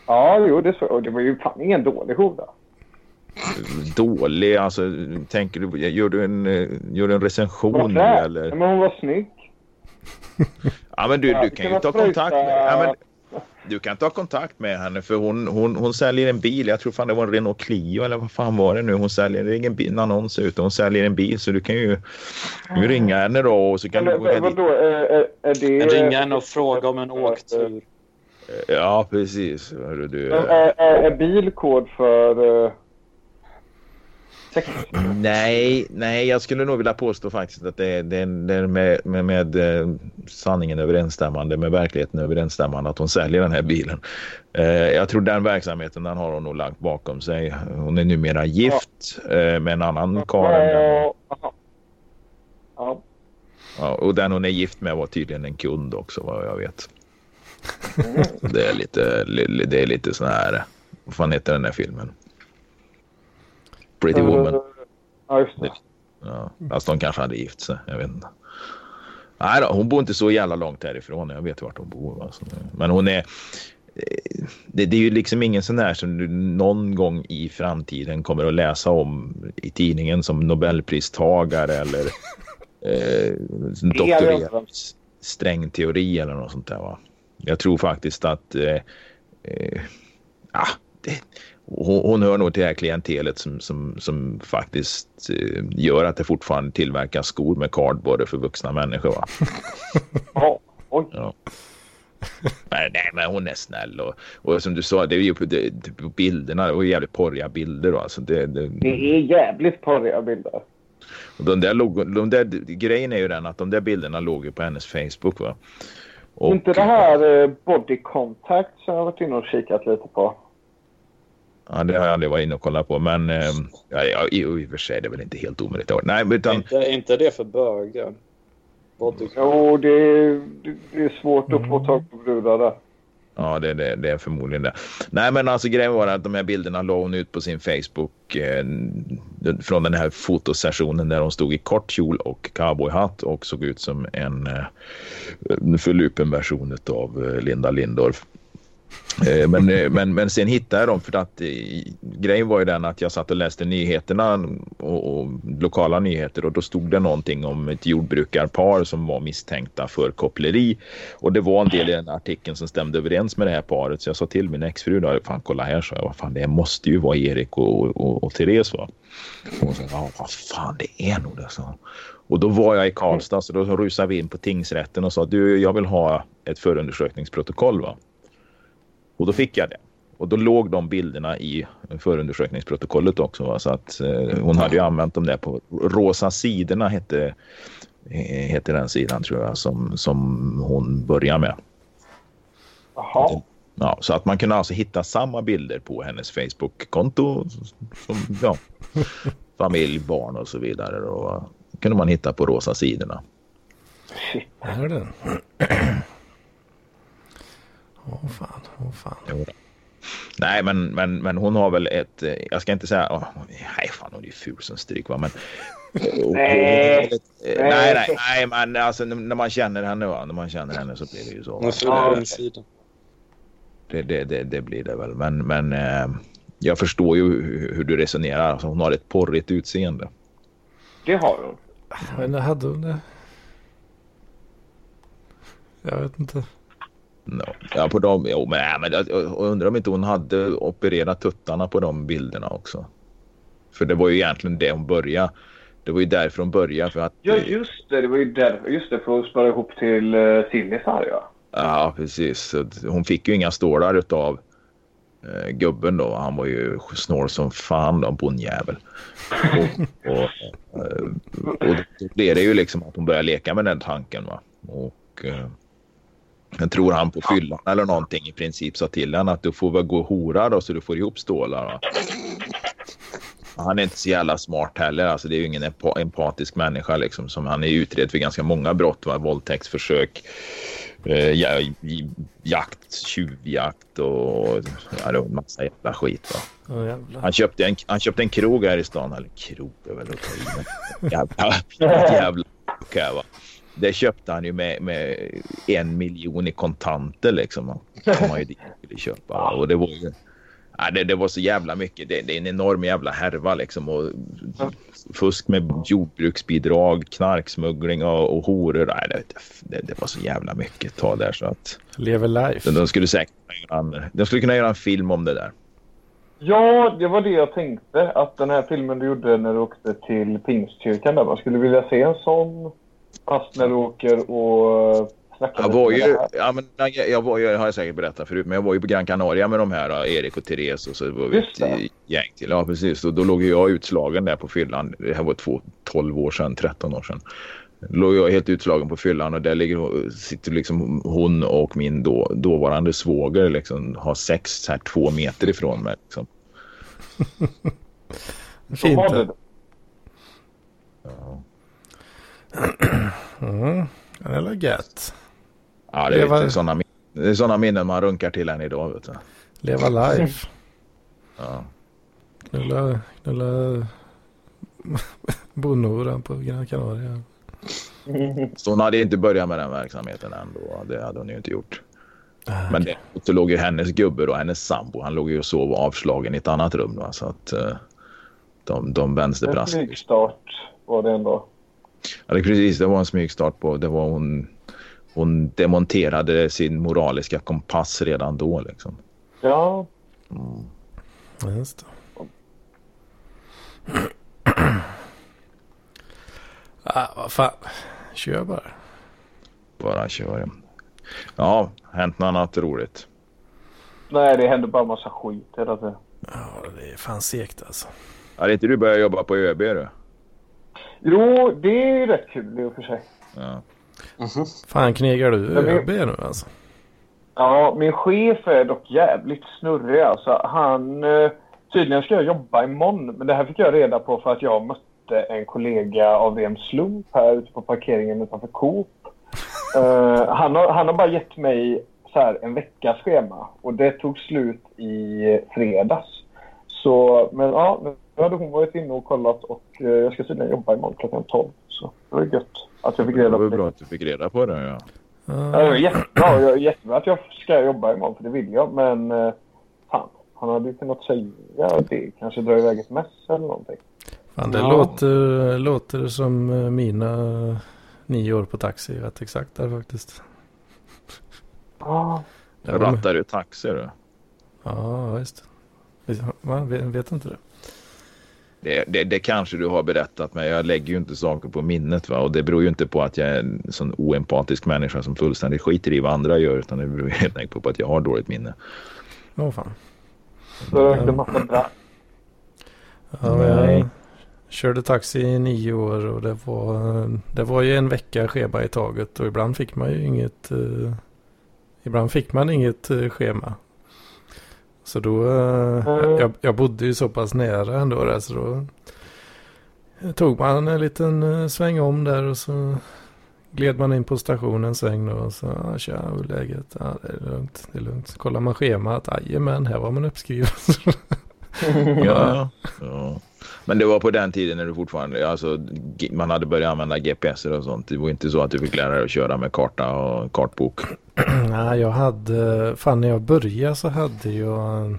ja, jo, det, så, det var ju fan ingen dålig hora. Dålig, alltså tänker du... Gör du en, eh, gör du en recension eller? Men hon var snygg. Ja, men du, Ja, du kan ju ta kontakt med... Ja, men, du kan ta kontakt med henne för hon, hon, hon säljer en bil. Jag tror fan det var en Renault Clio eller vad fan var det nu. Hon säljer, det är ingen bil- en annons ute. Hon säljer en bil så du kan ju, du kan ju ringa henne då och så kan Men, du dit. vadå, är, är, är det... Ringer henne och frågar om en åktur. Ja, precis. Du. Är, är, är bilkod för... Nej, nej, jag skulle nog vilja påstå faktiskt att det det det är med, med, med eh, sanningen överensstämmande, med verkligheten överensstämmande att hon säljer den här bilen. Eh, jag tror den verksamheten den har hon nog lagt bakom sig. Hon är numera gift eh, med en annan karl. Ja, aha. ja. Ja, och den hon är gift med var tydligen en kund också vad jag vet. Mm. Det är lite, li- det är lite sån här, vad fan heter den här filmen? Pretty Woman. Ja, just det. Ja, fast de kanske hade gift sig. Jag vet inte. Nej då, hon bor inte så jävla långt härifrån. Jag vet vart hon bor. Alltså. Men hon är... eh, Det, det är ju liksom ingen sån där som du någon gång i framtiden kommer att läsa om i tidningen som Nobelpristagare eller eh, doktorerad strängteori eller något sånt där. Va? Jag tror faktiskt att eh, eh, ah, det, hon, hon hör nog till det här klientelet som, som, som faktiskt eh, gör att det fortfarande tillverkas skor med cardboard för vuxna människor. Va? Ja, oj. Ja. Men, nej, men hon är snäll och, och som du sa, det är ju det, bilderna, det var jävligt porriga bilder. Då, alltså det, det, Det är jävligt porriga bilder. och de där, log, de där, grejen är ju den att de där bilderna låg ju på hennes Facebook. Va? Och, inte det här eh, body contact som jag har varit inne och kikat lite på. Ja, det har jag aldrig varit inne och kollat på, men eh, ja, ja, i, i och för sig är det väl inte helt omöjligt. Nej, men utan, Inte, inte det för bögar? Jo, det är, det- det är svårt att få tag på brudar där. ja, det, det, det är förmodligen det. Nej, men alltså grejen var att de här bilderna la hon ut på sin Facebook eh, från den här fotosessionen där hon stod i kort kjol och cowboyhatt och såg ut som en eh, förlupen version av eh, Linda Lindorff. Eh, men, eh, men, men sen hittade jag dem för att eh, grejen var ju den att jag satt och läste nyheterna och, och lokala nyheter och då stod det någonting om ett jordbrukarpar som var misstänkta för koppleri och det var en del i den artikeln som stämde överens med det här paret så jag sa till min exfru då, fan kolla här så jag, vad fan det måste ju vara Erik och, och, och Therese va. Och hon sa, ja vad fan det är nog det så. Och då var jag i Karlstad så då rusade vi in på tingsrätten och sa du jag vill ha ett förundersökningsprotokoll va. Och då fick jag det. Och då låg de bilderna i förundersökningsprotokollet också. Va? Så att eh, hon hade ju använt dem där på Rosa sidorna hette, eh, hette den sidan tror jag som, som hon började med. Jaha. Ja, så att man kunde alltså hitta samma bilder på hennes Facebook-konto. Som, ja, familj, barn och så vidare. Och kunde man hitta på Rosa sidorna. shit. Är den? Åh fan, åh fan. Jo. Nej, men, men, men hon har väl ett... eh, Jag ska inte säga... åh, nej, fan hon är ju ful som stryk va, men... Nej. Eh, Nej, nej, nej, men alltså när man känner henne va, när man känner henne så blir det ju så. Hon är. Det, det, det, det blir det väl, men, men eh, jag förstår ju hur, hur du resonerar. Alltså, hon har ett porrigt utseende. Det har hon. Men hade hon det? Jag vet inte. No. Ja, på dem, jo, men, nej, men jag undrar om inte hon hade opererat tuttarna på de bilderna också. För det var ju egentligen det hon började. Det var ju därför hon började. För att, Ja, just det. Det var ju därför. Just det, för att spara ihop till uh, Sillisar, ja. Ja, precis. Hon fick ju inga stålar utav eh, gubben då. Han var ju snål som fan då, en bondjävel. Och, och, eh, och då blev det ju liksom att hon började leka med den tanken. Va? Och eh, jag tror han på fyllan eller någonting i princip sa till henne att du får väl gå och hora då så du får ihop stålar. Va? Han är inte så jävla smart heller. Alltså, det är ju ingen empa- empatisk människa. Liksom, som han är utredd för ganska många brott. Va? Våldtäktsförsök, eh, jakt, tjuvjakt och ja, massa jävla skit. Va? Jävlar. Han, köpte en, han köpte en krog här i stan. Eller krog är väl att ta i, Jävla, jävla okay, va? Det köpte han ju med, med en miljon i kontanter liksom. Kom han ju dit och skulle köpa. Och det var ju... Ja, det, det var så jävla mycket. Det, det är en enorm jävla härva liksom. Och fusk med jordbruksbidrag, knarksmuggling och, och horor. Nej, det, det, det var så jävla mycket ta där så att Lever life. de skulle säkert kunna göra en, de skulle kunna göra en film om det där. Ja, det var det jag tänkte. Att den här filmen du gjorde när du åkte till Pingstkyrkan där. Man skulle vilja se en sån. Fast när du åker och eh, Jag var ju, ja, men, jag, jag var ju, har jag säkert berättat förut, men jag var ju på Gran Canaria med de här, då, Erik och Therese och så var vi ett det. eh, gäng till. Ja, precis. Och då låg jag utslagen där på fyllan. Det här var två, 12 år sedan, 13 år sedan. Då låg jag helt utslagen på fyllan och där ligger, sitter liksom hon och min då, dåvarande svåger liksom, har sex så här två meter ifrån mig. Liksom. Så Fint. var det. det. Ja. Mm. Ja, Det är gött. Ja, det är, var... sådana, det är sådana minnen man runkar till än idag. Vet du. Leva life. Ja. Knulla, knulla bonnoran på Gran Canaria. Så hon hade inte börjat med den verksamheten ändå. Det hade hon ju inte gjort. Ah, Men det, så låg ju hennes gubbe och hennes sambo. Han låg ju och sov avslagen i ett annat rum. Va? Så att eh, de, de En vänsterbrast. flygstart var det ändå. Ja, det, precis, det var en smygstart på. Det var hon, hon demonterade sin moraliska kompass redan då. Liksom. Ja, Ja, Just det. ah, vad fan. Kör bara. Bara kör. Ja, hänt något annat roligt. nej det händer bara massa skit hela tiden. Ja, det är fan segt alltså. Hade inte du börjat jobba på ÖB du? Jo, det är ju rätt kul i och för sig. Ja. Mhm. Fan knegar du ÖB nu alltså? Ja, min chef är dock jävligt snurrig alltså. Han... eh, Tydligen ska jag jobba imorgon, men det här fick jag reda på för att jag mötte en kollega av ren slump här ute på parkeringen utanför Coop. Eh, han, har, han har bara gett mig så här en veckas schema och det tog slut i fredags. Så, men ja, nu hade hon varit inne och kollat och eh, jag ska tydligen jobba imorgon klockan 12. Så det var gött att jag fick Det reda var på bra det. att du fick reda på det. Ja. Ja, det är Ja, jättebra. Jag är jättebra att jag ska jobba imorgon, för det vill jag. Men eh, fan, han hade ju kunnat säga det. Kanske dra iväg ett mess eller någonting. fan, det Ja. låter, låter som eh, mina nio år på taxi rätt exakt där faktiskt. Ah, Det var- Rattar du taxi du? Ja, just det. Man vet, inte det. Det, det, det kanske du har berättat men jag lägger ju inte saker på minnet. Va? Och det beror ju inte på att jag är en sån oempatisk människa som fullständigt skiter i vad andra gör. Utan det beror helt enkelt på att jag har dåligt minne. Åh fan. så rökte massa. Ja, jag körde taxi i nio år och det var, det var ju en vecka schema i taget och ibland fick man ju inget, eh, ibland fick man inget eh, schema. Så då, eh, Mm. jag, jag bodde ju så pass nära ändå där så då tog man en liten eh, sväng om där och så gled man in på stationen en sväng då och så, ja tja, hur är läget? Ja det är lugnt, det är lugnt. Så kollar man schemat, jajamän, här var man uppskriven. Ja, ja. Men det var på den tiden när du fortfarande, alltså man hade börjat använda GPS och sånt. Det var inte så att du fick lära dig att köra med karta och kartbok. Nej, jag hade, fan när jag började så hade jag,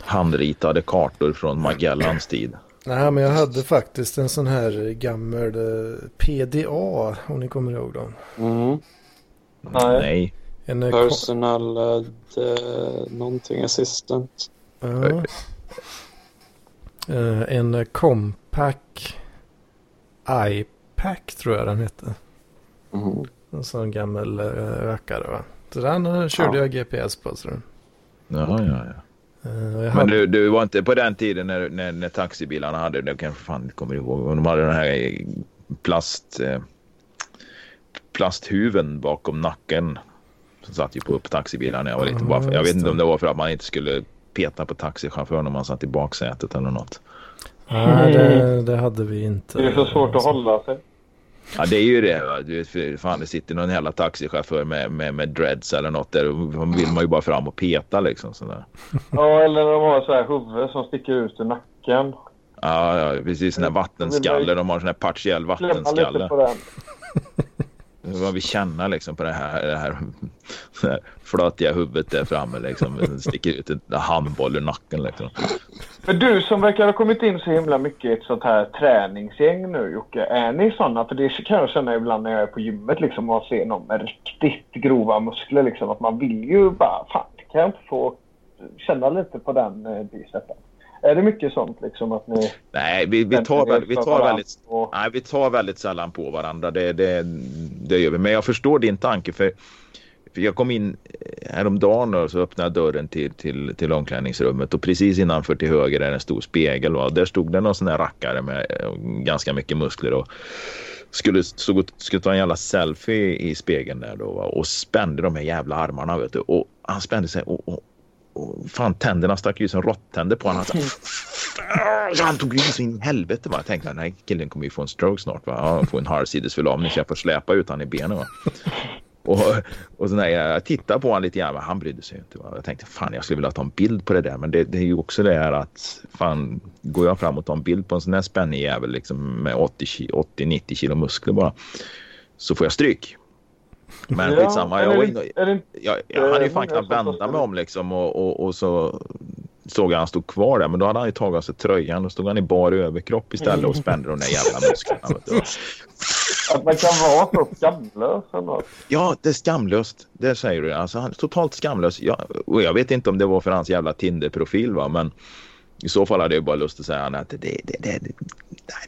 Handritade kartor från Magellans tid. nej men jag hade faktiskt en sån här gammal eh, PDA, om ni kommer ihåg dem. Mm. Nej. Nej. En, eh, Personal uh, någonting assistant. ja. Eh, en eh, Compaq iPack tror jag den hette. Mm. En sån gammal uh, rackare va. Så den eh, körde Ja. jag GPS på. Så. Ja, ja, ja. jag Men hade, du, du var inte på den tiden när, när, när taxibilarna hade, det kanske fan inte kommer ihåg, de hade den här plast, eh, plasthuven bakom nacken. Som satt ju på upp taxibilarna när jag var liten. Ja, Bara för, jag vet inte om det var för att man inte skulle peta på taxichauffören om man satt i baksätet eller något. nej, det, det hade vi inte. Det är så svårt att hålla sig. Ja det är ju det. Va? Du vet, för fan det sitter någon jävla taxichaufför med, med, med dreads eller något där. Då vill man ju bara fram och peta liksom. Sådär. Ja, eller de har så här huvud som sticker ut ur nacken. Ja, ja, precis. Här vattenskalle. De har sån här partiell vattenskalle. Vad vi känner liksom på det här, det här, det här flötiga huvudet där framme liksom. Det sticker ut en handboll ur nacken liksom. Men du som verkar ha kommit in så himla mycket i ett sånt här träningsgäng nu Jocke. Är ni sådana? För det kan jag känna ibland när jag är på gymmet liksom och ser någon med riktigt grova muskler liksom. Att man vill ju bara, fan kan jag inte få känna lite på den eh, bicepen? Är det mycket sånt liksom att ni... Nej, vi, vi, tar, väl, vi, tar väldigt, och- nej, vi tar väldigt sällan på varandra. Det, det, det gör vi. Men jag förstår din tanke. För, för jag kom in eh, häromdagen och så öppnade jag dörren till, till, till omklädningsrummet. Och precis innanför till höger är en stor spegel. Va? Där stod det någon sån här rackare med eh, ganska mycket muskler. Och skulle, och- skulle ta en jävla selfie i spegeln där då. Och spände de här jävla armarna. Vet du. Och han spände sig och, och och fan tänderna stack ju som råttänder på honom. Han, så, han tog ju så in i helvete. Va? Jag tänkte den här killen kommer ju få en stroke snart. Va? Han får en halvsidesförlamning så jag får släpa ut han i benen. Va? Och, och så när jag tittade på honom lite grann, han brydde sig inte. Va? Jag tänkte fan jag skulle vilja ta en bild på det där. Men det, det är ju också det här att fan går jag fram och tar en bild på en sån här spännig jävel liksom, med 80-90 kilo muskler bara. Så får jag stryk. Men Ja, skitsamma. Jag, det- är det- jag, jag hade ju fan knappt vända mig om liksom och, och, och så såg jag han stod kvar där. Men då hade han ju tagit av sig tröjan och stod han i bar överkropp istället och spände de där jävla musklerna. Vet du. Att man kan vara så skamlös ändå. Ja, det är skamlöst. Det säger du. Alltså, han är totalt skamlös. Ja, och jag vet inte om det var för hans jävla Tinder-profil va, men i så fall hade jag bara lust att säga att det, det, det, det,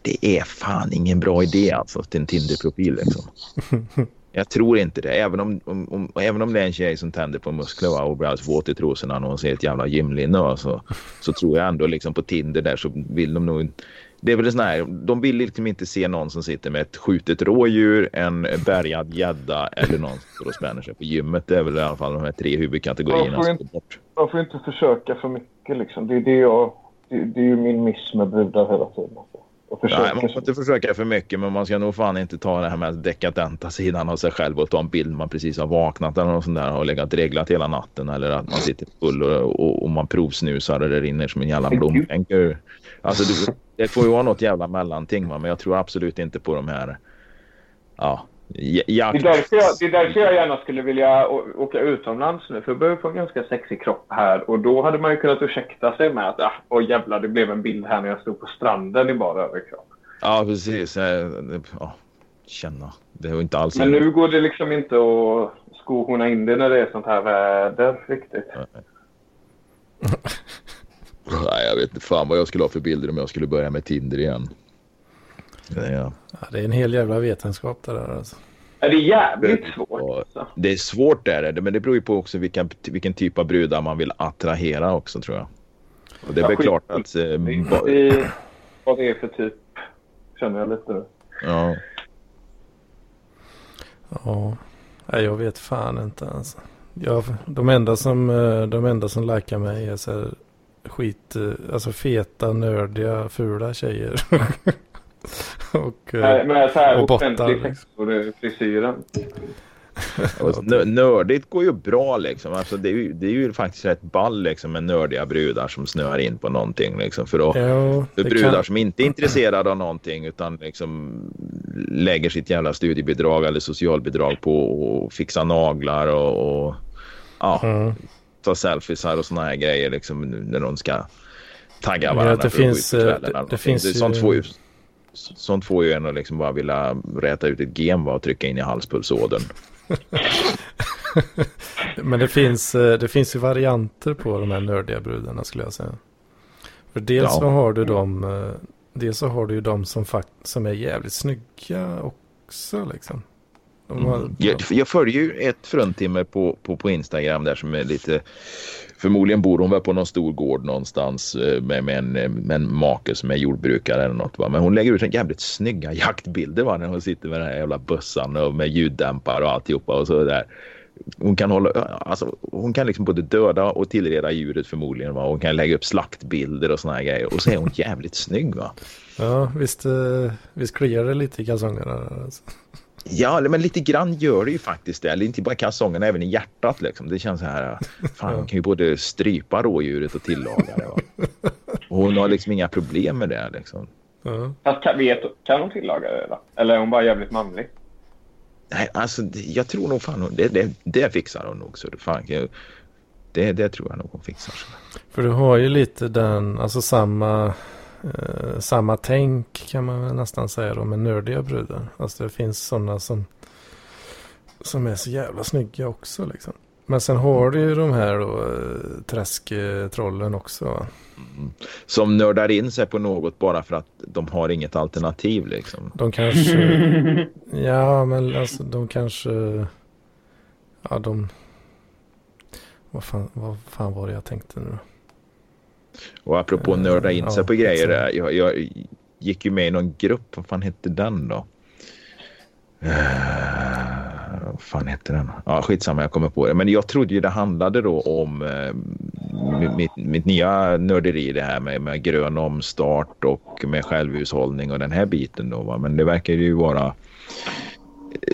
det är fan ingen bra idé alltså till en Tinder-profil liksom. Jag tror inte det. Även om, om, om, även om det är en tjej som tänder på muskler va, och blir alldeles våt i trosorna när hon ser ett jävla gymlinne va, så, så tror jag ändå liksom på Tinder där så vill de nog det är väl sån här, de vill liksom inte se någon som sitter med ett skjutet rådjur, en bärgad gädda eller någon som står och spänner sig på gymmet. Det är väl i alla fall de här tre huvudkategorierna Man får inte- bort. Man får inte försöka för mycket liksom. Det är, det jag, det, det är ju min miss med brudar hela tiden. Försöker Nej, man får inte försöka för mycket men man ska nog fan inte ta det här med dekadenta sidan av sig själv och ta en bild man precis har vaknat eller något sånt där och legat reglat hela natten eller att man sitter full och, och, och man provsnusar och det rinner som en jävla blomskänk ur. Alltså det får ju vara något jävla mellanting va? men jag tror absolut inte på de här ja, j- Det är, därför jag, det är därför jag gärna skulle vilja åka utomlands nu. För jag börjar få en ganska sexig kropp här. Och då hade man ju kunnat ursäkta sig med att ah, åh jävlar, det blev en bild här när jag stod på stranden i bara överkropp. Ja, precis. Eh, Ja, känna. Det var inte alls... Men nu går det liksom inte att skohorna in det när det är sånt här väder riktigt. Nej, jag vet inte fan vad jag skulle ha för bilder om jag skulle börja med Tinder igen. Ja. Ja, det är en hel jävla vetenskap det där alltså. Ja, Det är jävligt svårt. Ja. Alltså. Det är svårt där, är det, men det beror ju på också vilken, vilken typ av brudar man vill attrahera också tror jag. Och det är Ja, väl skit- klart att... eh, Det är vad det är för typ. Känner jag lite nu. ja. Ja, Nej, jag vet fan inte alltså. Jag, de, enda som, eh, de enda som likar mig är så här skit, eh, alltså feta, nördiga, fula tjejer. och, eh, så här och bottar, offentlig liksom. sektor-frisyren. Nö- Nördigt går ju bra liksom. Alltså, det, är ju, det är ju faktiskt rätt ball liksom med nördiga brudar som snöar in på någonting liksom. För, att, Jo, för brudar kan, som inte är intresserade av någonting utan liksom lägger sitt jävla studiebidrag eller socialbidrag på att fixa naglar och, och ja, mm. ta selfiesar och såna här grejer liksom när de ska tagga varandra att det för att gå finns, eh, det- det finns Det- ju- Sånt får ju Sånt får ju en att liksom bara vilja räta ut ett gem och trycka in i halspulsådern. Men det finns, eh, det finns ju varianter på de här nördiga brudarna skulle jag säga. För dels Ja. så har du de, eh, dels så har du ju de som, fakt, som är jävligt snygga också liksom. Har, Mm. Jag, jag följer ju ett fruntimmer på, på, på Instagram där som är lite Förmodligen bor hon väl på någon stor gård någonstans eh, med, med, en, eh, med en make som är jordbrukare eller något. Va? Men hon lägger ut en jävligt snygga jaktbilder va? när hon sitter med den här jävla bössan och med ljuddämpare och alltihopa och så där. Hon kan, hålla, alltså, hon kan liksom både döda och tillreda djuret förmodligen. Va? Hon kan lägga upp slaktbilder och såna här grejer. Och så är hon jävligt snygg va. ja, visst, eh, visst kliar det lite i kalsongerna. Alltså. Ja, men lite grann gör det ju faktiskt det. Eller inte bara i kalsongerna, även i hjärtat. Liksom. Det känns så här, fan hon kan ju både strypa rådjuret och tillaga det. Va? Och hon har liksom inga problem med det. Liksom. Fast kan, vet, kan hon tillaga det då? Eller är hon bara jävligt manlig? Nej, alltså jag tror nog fan hon, det, det, det fixar hon nog. Så det, fan, det, det tror jag nog hon fixar. Så. För du har ju lite den, alltså samma, eh, samma tänk kan man väl nästan säga då med nördiga brudar. Alltså det finns sådana som, som är så jävla snygga också liksom. Men sen har du ju de här då, eh, träsktrollen också. va? Som nördar in sig på något bara för att de har inget alternativ. Liksom. De kanske, ja men alltså de kanske, ja de, vad fan, vad fan var det jag tänkte nu då? Och apropå nörda in sig Ja, på grejer. Där, jag, jag gick ju med i någon grupp. Vad fan hette den då? Uh, vad fan hette den? Ja, skitsamma, jag kommer på det. Men jag trodde ju det handlade då om eh, mitt, mitt nya nörderi. Det här med, med grön omstart och med självhushållning och den här biten då. Va? Men det verkar ju vara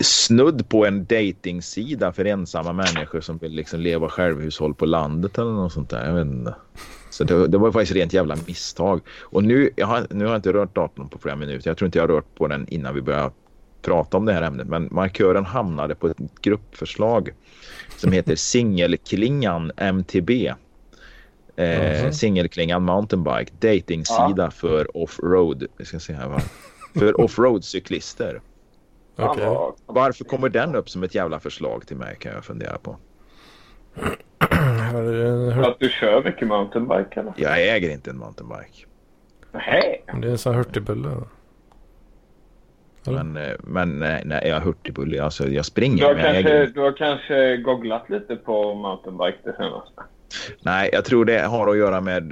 snudd på en datingsida för ensamma människor som vill liksom leva självhushåll på landet eller något sånt där. Jag vet inte. Så det, det var faktiskt rent jävla misstag. Och nu, jag har, nu har jag inte rört datorn på flera minuter. Jag tror inte jag har rört på den innan vi började prata om det här ämnet. Men markören hamnade på ett gruppförslag som heter Singelklingan MTB. Eh. Singelklingan Mountainbike. Datingsida för offroad. Vi ska se här va. För offroad-cyklister. Fan Okej. vad- Varför kommer den upp som ett jävla förslag till mig kan jag fundera på. Har du För hört, att du kör mycket mountainbike eller? Jag äger inte en mountainbike. Nej. det är en sån här hurtigbulle. Men, eh, men nej, nej, jag är hurtigbulle. Alltså, jag Du springer har, men jag kanske, äger du har kanske googlat lite på mountainbike det senaste? Nej, jag tror det har att göra med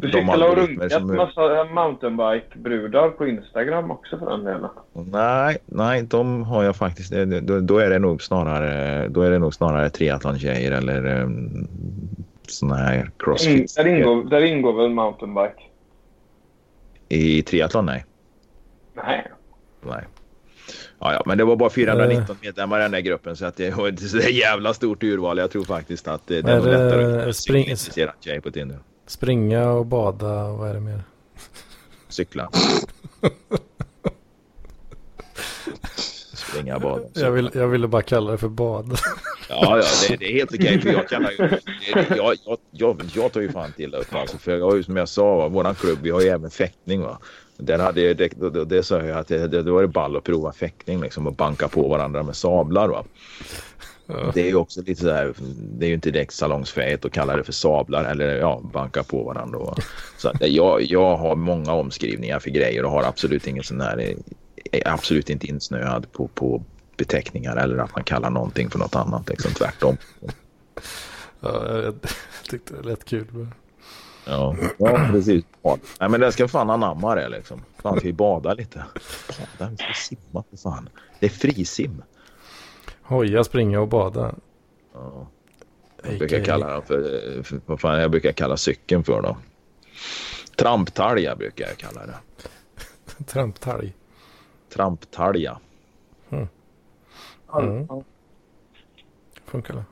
Du väl ha algoritmer runkat som... massa mountainbike-brudar på Instagram också för den delen? Nej, nej, de har jag faktiskt. Då, då är det nog snarare, då är det nog snarare triathlontjejer eller um, såna här In, crossfit. där, ingår, där ingår väl mountainbike? I triathlon, nej. Nej. nej. Ja, ja, men det var bara Eh. 419 medlemmar i den där gruppen så att det var inte så jävla stort urval. Jag tror faktiskt att det, det Är nog lättare att spring- cykelintresserad tjej på Tinder. Springa och bada och vad är det mer? Cykla. Springa, bada. Jag, vill, jag ville bara kalla det för bad. Ja, ja det, det är helt okej. För jag, kallar ju, det, jag, jag, jag, jag tar ju fan till upp. Alltså, för jag har ju som jag sa, va, våran klubb, vi har ju även fäktning. Va? Där hade det, det, det sa jag att det, det, det var det ball att prova fäktning liksom, och banka på varandra med sablar. Va? Det är ju också lite så här, det är ju inte direkt salongsfähigt att kalla det för sablar eller ja, banka på varandra. Va? Så att, jag, jag har många omskrivningar för grejer och har absolut ingen sån här, är absolut inte insnöad på, på beteckningar eller att man kallar någonting för något annat. Liksom, tvärtom. Ja, jag, jag tyckte det lät kul. Ja, ja precis. Bad. Nej, men det ska fan anamma det liksom. Fan, ska vi bada lite? Bada? Vi ska simma för fan. Det är frisim. Hoja, springa och bada. Ja. Jag brukar kalla den för, för, vad fan jag brukar kalla cykeln för då. Tramptalja brukar jag kalla det. Tramptalg. Tramptalja. Mm. Ja. Funkar det?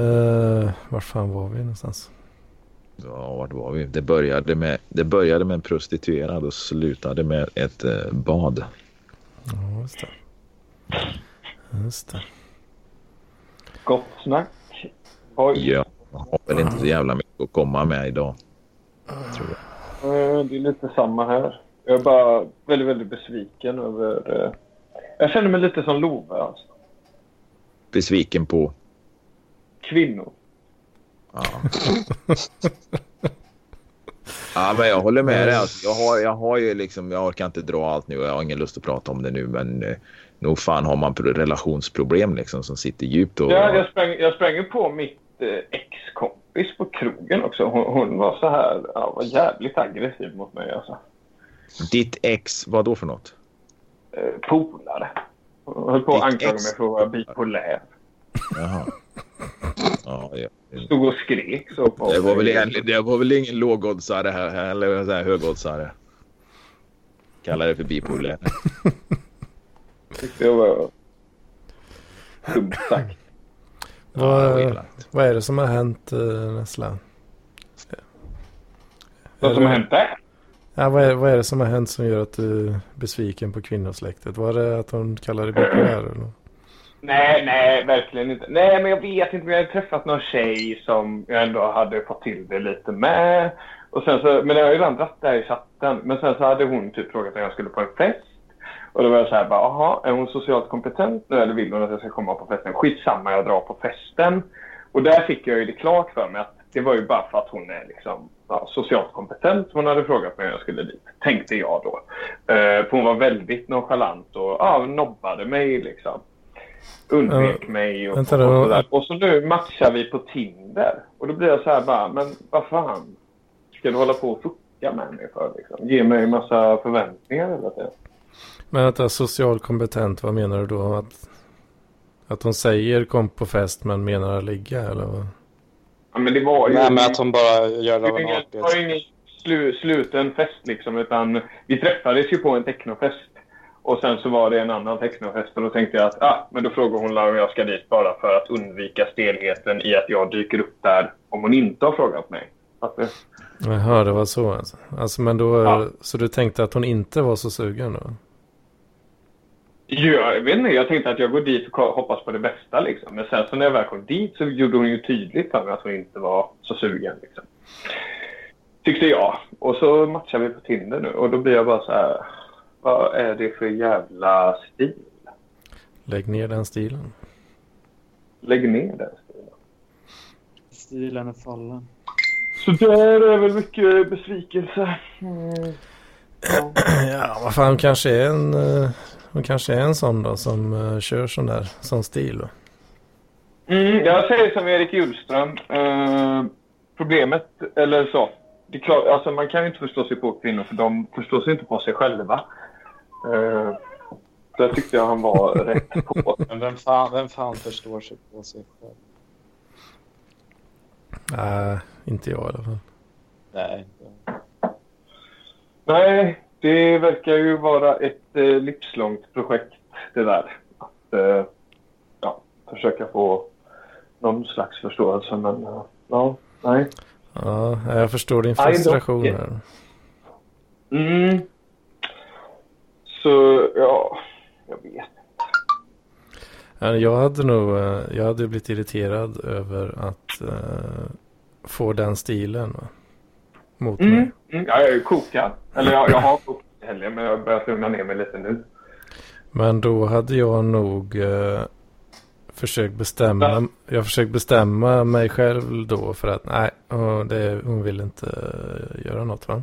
uh, var fan var vi någonstans? Ja, vart var vi? Det började med, det började med en prostituerad och slutade med ett eh, bad. Ja, just det. Just det. Gott snack. Oj. Ja, jag har väl inte så jävla mycket att komma med idag. Tror jag. Eh, Det är lite samma här. Jag är bara väldigt, väldigt besviken över... eh, Jag känner mig lite som Love alltså. Besviken på. Kvinnor. Ja. ja, men jag håller med dig. Alltså, jag, har, jag har ju liksom, jag orkar inte dra allt nu och jag har ingen lust att prata om det nu. Men eh, nog fan har man pro- relationsproblem liksom som sitter djupt. Och, Ja, jag, sprang, jag sprang på mitt eh, ex-kompis på krogen också. Hon, hon var så här... Ja, var jävligt aggressiv mot mig alltså. Ditt ex, vad då för något? Eh, polare. Hon höll på att anklaga mig för att vara bipolär. Jaha. Ja, ja. Stod och skrek så på Det var väl, egentligen- det var väl ingen lågoddsare här, eller så här högoddsare. Kallar det för bipolär. Jag var dumt sagt. Ja, det Vad, elakt. vad är det som har hänt uh, Nessla? Vad som har hänt där? Ja, vad, är, vad är det som har hänt som gör att du är besviken på kvinnosläktet? Var det att hon kallar dig bipolär? eller? Nej, nej, verkligen inte. Nej, men jag vet inte. Men jag hade träffat någon tjej som jag ändå hade fått till det lite med. Och sen så, men jag har ju redan dratt det här i chatten. Men sen så hade hon typ frågat om jag skulle på en fest. Och då var jag så här bara, aha, är hon socialt kompetent nu eller vill hon att jag ska komma på festen? Skitsamma, jag drar på festen. Och där fick jag ju det klart för mig att det var ju bara för att hon är liksom ja, socialt kompetent hon hade frågat mig om jag skulle dit. Tänkte jag då. Eh, för hon var väldigt nonchalant och ja, nobbade mig liksom. Undvek mig och, vänta och, då. sådär. Och så nu matchar vi på Tinder. Och då blir jag så här bara, men vad fan ska du hålla på och fucka med mig för liksom? Ge mig en massa förväntningar hela tiden. Men att det är social kompetent, vad menar du då? Att, att hon säger kom på fest men menar att ligga eller vad? Ja, men det var ju... Nej, men att hon bara gör det av en ingen, det artighet. var ingen slu, sluten fest liksom, utan vi träffades ju på en technofest. Och sen så var det en annan technofest och då tänkte jag att, ah, men då frågar hon om jag ska dit bara för att undvika stelheten i att jag dyker upp där om hon inte har frågat mig. Att det, Jaha, det var så alltså. alltså men då, Ja. Så du tänkte att hon inte var så sugen då? ja, jag vet inte, jag tänkte att jag går dit och hoppas på det bästa liksom. Men sen så när jag väl kom dit så gjorde hon ju tydligt för mig att hon inte var så sugen liksom. Tyckte jag. Och så matchar vi på Tinder nu och då blir jag bara så här, vad är det för jävla stil? Lägg ner den stilen. Lägg ner den stilen. Stilen är fallen. Så där är väl mycket besvikelse. Mm. Ja. Ja, vad fan, kanske är en, eh, hon kanske är en sån då som uh, kör sån där, sån stil då. Mm, jag säger som Erik Hjulström. Eh, problemet, eller så. Det är klart, alltså man kan ju inte förstå sig på kvinnor för de förstår sig inte på sig själva. Uh, där tyckte jag han var rätt på. Men vem fan, vem fan förstår sig på sig själv? Nej, inte jag i alla fall. Nej. Nej, det verkar ju vara ett eh, livslångt projekt det där. Att eh, ja, försöka få någon slags förståelse. Men eh, ja, nej. Ja, jag förstår din frustration här. Mm. Så ja, jag vet. Ja, Jag hade nog, eh, jag hade blivit irriterad över att eh, få den stilen va? mot mig. Mm. Mm. Ja, jag är kokad. Eller jag, jag har kokat i helgen men jag börjar lugna ner mig lite nu. Men då hade jag nog eh, försökt bestämma, jag försökt bestämma mig själv då för att nej, det, hon vill inte göra något va.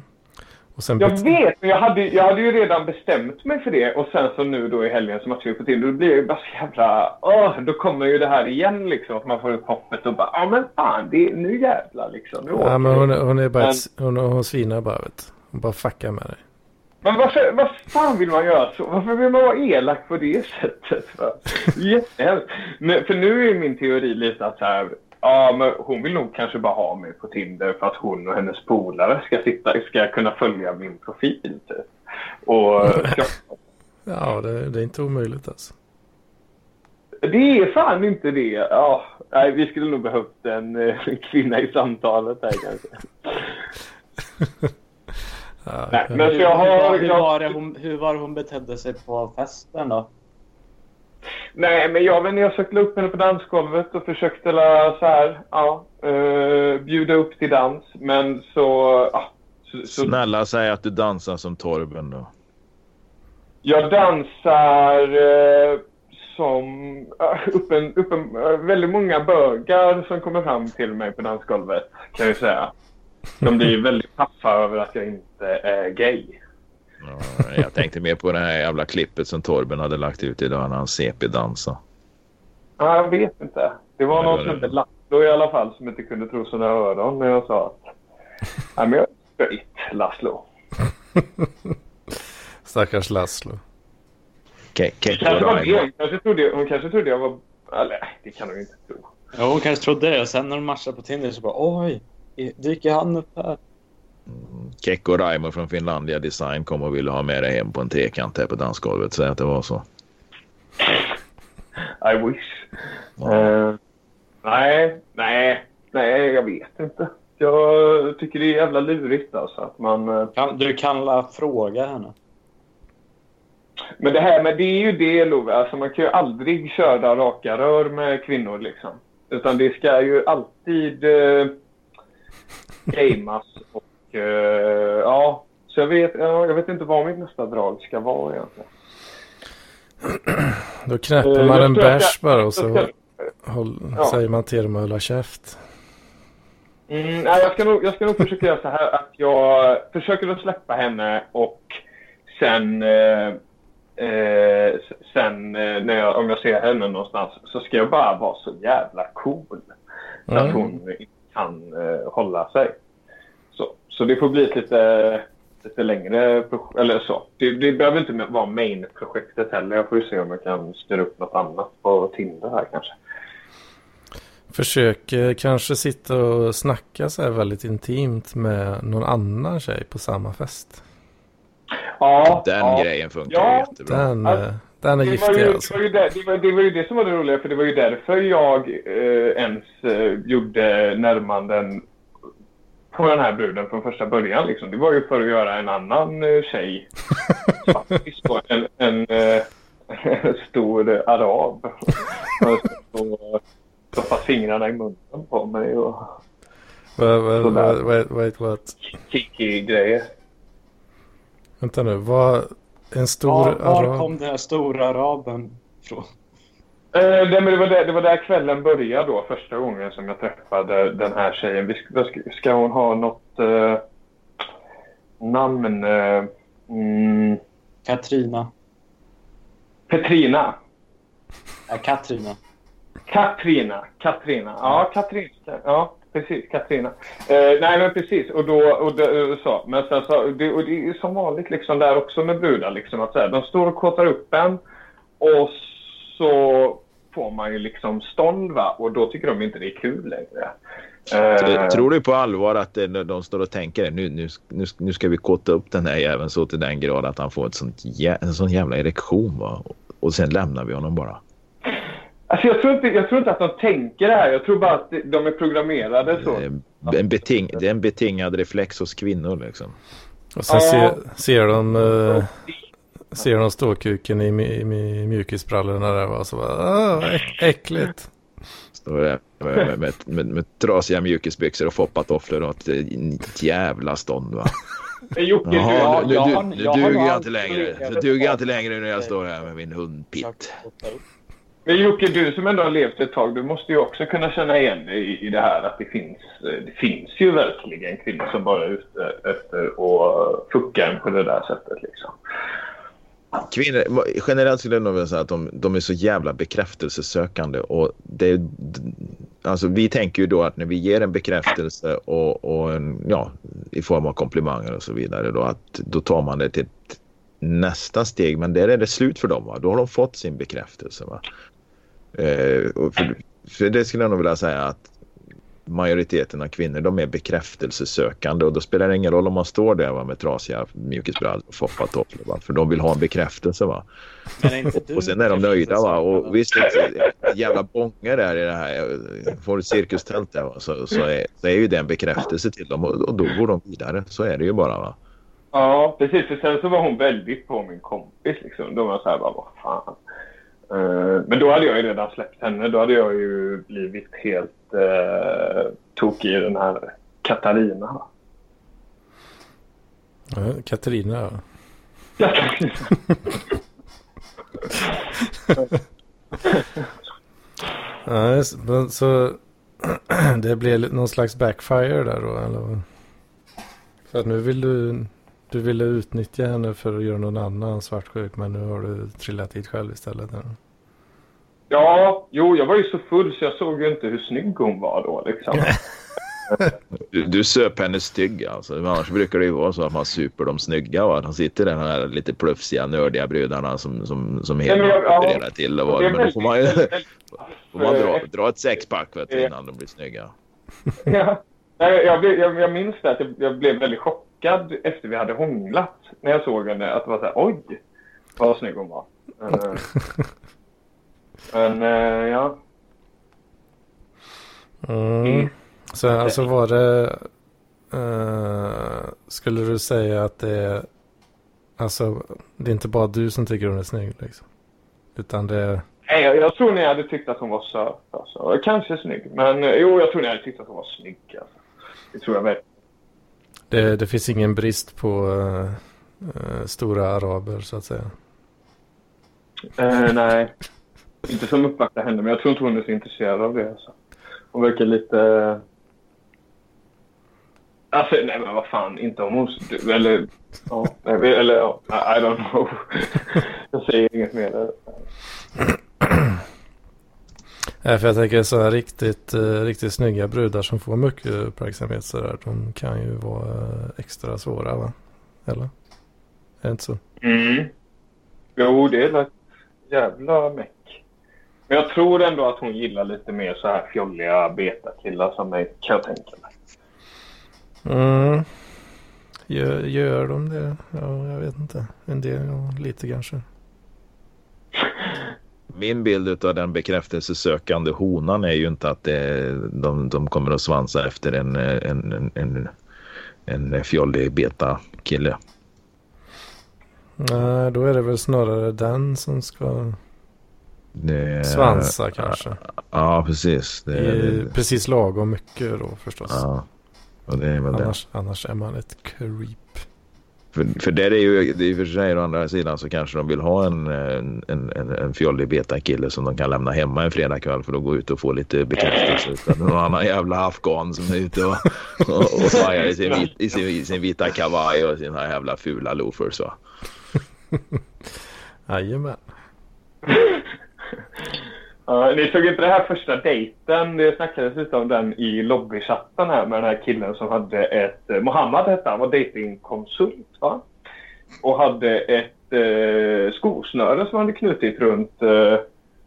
Jag vet, men jag hade, jag hade ju redan bestämt mig för det. Och sen så nu då i helgen så matchar vi på till. Då blir jag ju bara så jävla... Åh, då kommer ju det här igen liksom. Att man får upp hoppet och bara, ja men fan, det, nu jävlar liksom. Nu Ja, men vi." hon, är- hon är bara Men- ett, hon, hon svinar bara vet. Hon bara fuckar med dig. Men varför, vad fan vill man göra så? Varför vill man vara elak på det sättet? För? Jättehemskt. För nu är min teori lite att så här, Ja, men hon vill nog kanske bara ha mig på Tinder för att hon och hennes polare ska, sitta, ska kunna följa min profil. Typ. Och Ja, det, det är inte omöjligt alltså. det är fan inte det. Ja, nej, vi skulle nog behövt en, eh, en kvinna i samtalet här kanske. Ja, Nej, men så jag har... hur, Jag, var det hon, hur var det hon betedde sig på festen då? Nej, men jag, inte, jag sökte upp henne på dansgolvet och försökte la, så här, ja, eh, bjuda upp till dans. Men så... Ja, så, så Snälla säg att du dansar som Torben då. Jag dansar eh, som uh, uppen, uppen, eh, väldigt många bögar som kommer fram till mig på dansgolvet kan jag säga. De blir väldigt paffa över att jag inte är gay. Ja, jag tänkte mer på det här jävla klippet som Torben hade lagt ut idag när han CP-dansade. Ja, jag vet inte. Det var någon hette Laszlo i alla fall som inte kunde tro sina öron när jag sa att Nej, men jag är straight, Laszlo. Stackars Laszlo. Ke-. Hon kanske trodde, hon kanske trodde jag var... Eller, nej, det kan hon ju inte tro. Ja, hon kanske trodde det och sen när de matchade på Tinder så bara oj, dyker han upp här? Kekko Raimo från Finlandia Design kom och ville ha med dig hem på en trekant här på dansgolvet. Säg att det var så. I wish. Eh, nej, nej, nej, jag vet inte. Jag tycker det är jävla lurigt alltså att man... eh, Kan, du kan la fråga henne. Men det här med det är ju det Love, alltså man kan ju aldrig köra raka rör med kvinnor liksom. Utan det ska ju alltid eh, gamas och ja. Så jag vet, ja, jag vet inte vad mitt nästa drag ska vara egentligen. Då knäpper Eh, man jag en bärs bara och så håll, Ja. säger man till dem att hålla käft. Mm, nej, jag, ska nog, jag ska nog försöka göra så här att jag försöker att släppa henne och sen, eh, eh, sen eh, när jag, om jag ser henne någonstans så ska jag bara vara så jävla cool så att Mm. hon kan eh, hålla sig. Så, så det får bli ett lite, lite längre projekt, eller så. Det, det behöver inte vara main-projektet heller. Jag får ju se om jag kan styra upp något annat på Tinder här kanske. Försök eh, kanske sitta och snacka så här väldigt intimt med någon annan tjej på samma fest. Ja, Den ja. grejen funkar Ja. jättebra. Den, Alltså, den är Det var, giftig ju, alltså. det, var ju det, det, var, det var ju det som var det roliga, för det var ju därför jag eh, ens eh, gjorde närmanden på den här bruden från första början. Liksom. Det var ju för att göra en annan eh, tjej faktiskt då, en, en eh, stor arab. Och stoppa fingrarna i munnen på mig och Sådär. vad, wait, wait, what? kiki-grejer. Vänta nu, vad... En stor Var, var arab? kom den här stora araben ifrån? Eh, det, men det, var där, det var där kvällen började då, första gången som jag träffade den här tjejen. Vi, ska, ska, hon ha något eh, namn? Eh, mm, Katrina. Petrina. Ja, Katrina. Katrina. Katrina. Ja, Katrina. Ja, precis. Katrina. Eh, nej, men precis. Och då, och det, så. Men sen så, det, och det är som vanligt liksom där också med brudar. Liksom, att så här, de står och kåtar upp en och så får man ju liksom stånd va? och då tycker de inte det är kul längre. Eh, Tror du på allvar att det, de står och tänker nu, nu, nu, nu ska vi kåta upp den här jäveln så till den grad att han får ett sånt, en sån jävla erektion va? Och sen lämnar vi honom bara. Alltså jag, tror inte, jag tror inte att de tänker det här. Jag tror bara att de är programmerade så. Det är En beting, det är en betingad reflex hos kvinnor liksom. Och sen Ja. ser, ser de... eh, ser de ståkuken i, i, mi- mjukisbrallorna där va? Så bara, ah, äck, äckligt. Står där med, med, med, med, med trasiga mjukisbyxor och foppatofflor och ett, jävla stånd va. Jocke, Jaha, du, jag nu, nu jag duger jag inte längre. Nu duger jag inte längre när jag står här med min hundpitt. men Jocke, du som ändå har levt ett tag, du måste ju också kunna känna igen dig i, i det här att det finns, det finns ju verkligen kvinnor som bara är ute efter att fucka en på det där sättet liksom. Kvinnor, generellt skulle jag nog vilja säga att de, de är så jävla bekräftelsesökande. Och det, alltså vi tänker ju då att när vi ger en bekräftelse och, och en, ja, i form av komplimanger och så vidare då, att då tar man det till ett nästa steg. Men där är det slut för dem. Va? Då har de fått sin bekräftelse. Va? Eh, och för, för det skulle jag nog vilja säga att majoriteten av kvinnor de är bekräftelsesökande och då spelar det ingen roll om man står där va, med trasiga mjukisbrallor och foppatofflor va, för de vill ha en bekräftelse va. Du Och sen är de nöjda va och visst jävla bånge där i det här får ett cirkustält där va, så, så, är, så är ju det en bekräftelse till dem och, och då går de vidare så är det ju bara va. Ja, precis. För sen så var hon väldigt på min kompis. Liksom. Då var jag så här, bara, vad fan. Eh, men då hade jag ju redan släppt henne. Då hade jag ju blivit helt uh, tokig i den här Katarina. Ja, Katarina. ja. Katarina. Ja, så det blev någon slags backfire där då eller? För att nu vill du, du ville utnyttja henne för att göra någon annan svartsjuk men nu har du trillat dit själv istället. Ja, jo, jag var ju så full så jag såg ju inte hur snygg hon var då. Liksom. Du, du söp henne stygg alltså. Annars brukar det ju vara så att man super de snygga. Va? De sitter där, de här lite plufsiga, nördiga brudarna som, som, som helt jag- ja. refererar till. Och är Men då får man, ju- får man dra, dra ett sexpack vet du, innan de blir snygga. Ja. Nej, jag, blev- jag, jag minns det att jag, jag blev väldigt chockad efter vi hade hånglat. När jag såg henne. Att det var så här, oj, vad snygg hon var. Eh, Men eh, ja. Mm. Så alltså var det... eh, skulle du säga att det är... Alltså det är inte bara du som tycker hon är snygg liksom. Utan det. Nej, jag, jag tror ni hade tyckt att hon var söt. Alltså. Kanske snygg. Men jo, jag tror ni hade tyckt att hon var snygg. Alltså. Det tror jag väl. Det, det finns ingen brist på eh, stora araber så att säga. Eh, nej. Inte som uppvaktar henne, men jag tror inte hon är så intresserad av det. Alltså. Hon verkar lite... Eh, alltså, nej men vad fan, inte om hon... Eller... Ja, nej, eller ja, I I don't know. jag säger inget mer. där. Nej, för jag tänker så här riktigt, eh, riktigt snygga brudar som får mycket uppmärksamhet så där. De kan ju vara eh, extra svåra va? Eller? Är det inte så? Mm. Jo, det är ett jävla meck. Men jag tror ändå att hon gillar lite mer så här fjolliga betakillar som mig, kan jag tänka mig. Mm. Gör, gör de det? Ja, jag vet inte. En del, ja, lite kanske. Min bild av den bekräftelsesökande honan är ju inte att det, de, de kommer att svansa efter en, en, en, en, en fjollig beta kille. Nej, då är det väl snarare den som ska Det, svansa kanske. Ja, precis. Det, I, det, precis lagom mycket då förstås. ja, och det är väl det. Annars, annars är man ett creep. För, för där är ju, det är för sig å andra sidan så kanske de vill ha en, en, en, en fjollig betakille som de kan lämna hemma en fredagkväll för att gå ut och få lite bekräftelse. Utan någon annan jävla afghan som är ute och, och, och svajar i sin, vit, i, sin, i sin vita kavaj och sina jävla fula loafers. Va? Jajamän. Ja, ni såg inte det här första dejten? Det snackades lite om den i lobbychatten här med den här killen som hade ett... eh, Mohammed hette han, var datingkonsult va? Och hade ett eh, skosnöre som han hade knutit runt eh,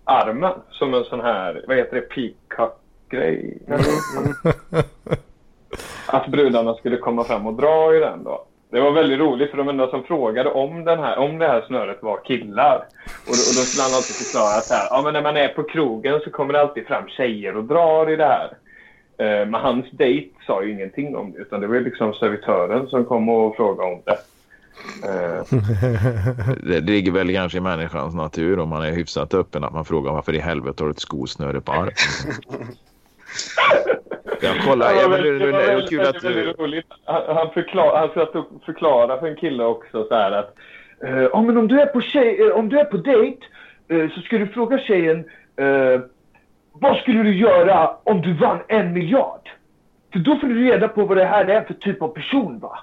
armen. Som en sån här, vad heter det, peacock-grej? Att brudarna skulle komma fram och dra i den då. Det var väldigt roligt för de enda som frågade om, den här, om det här snöret var killar. Och då, och då skulle han alltid förklara att här, ja, men när man är på krogen så kommer det alltid fram tjejer och drar i det här. Eh, men hans dejt sa ju ingenting om det utan det var liksom servitören som kom och frågade om det. Eh, Det, det ligger väl kanske i människans natur om man är hyfsat öppen att man frågar varför i helvete har du ett skosnöre på armen? Jag kollar, ja, men det, är kul att du... roligt. Han, han, förklar, han satt och förklarade för en kille också så här att eh, ja, men om du är på, tjej, eh, om du är på dejt eh, så ska du fråga tjejen eh, vad skulle du göra om du vann en miljard? För då får du reda på vad det här är för typ av person va?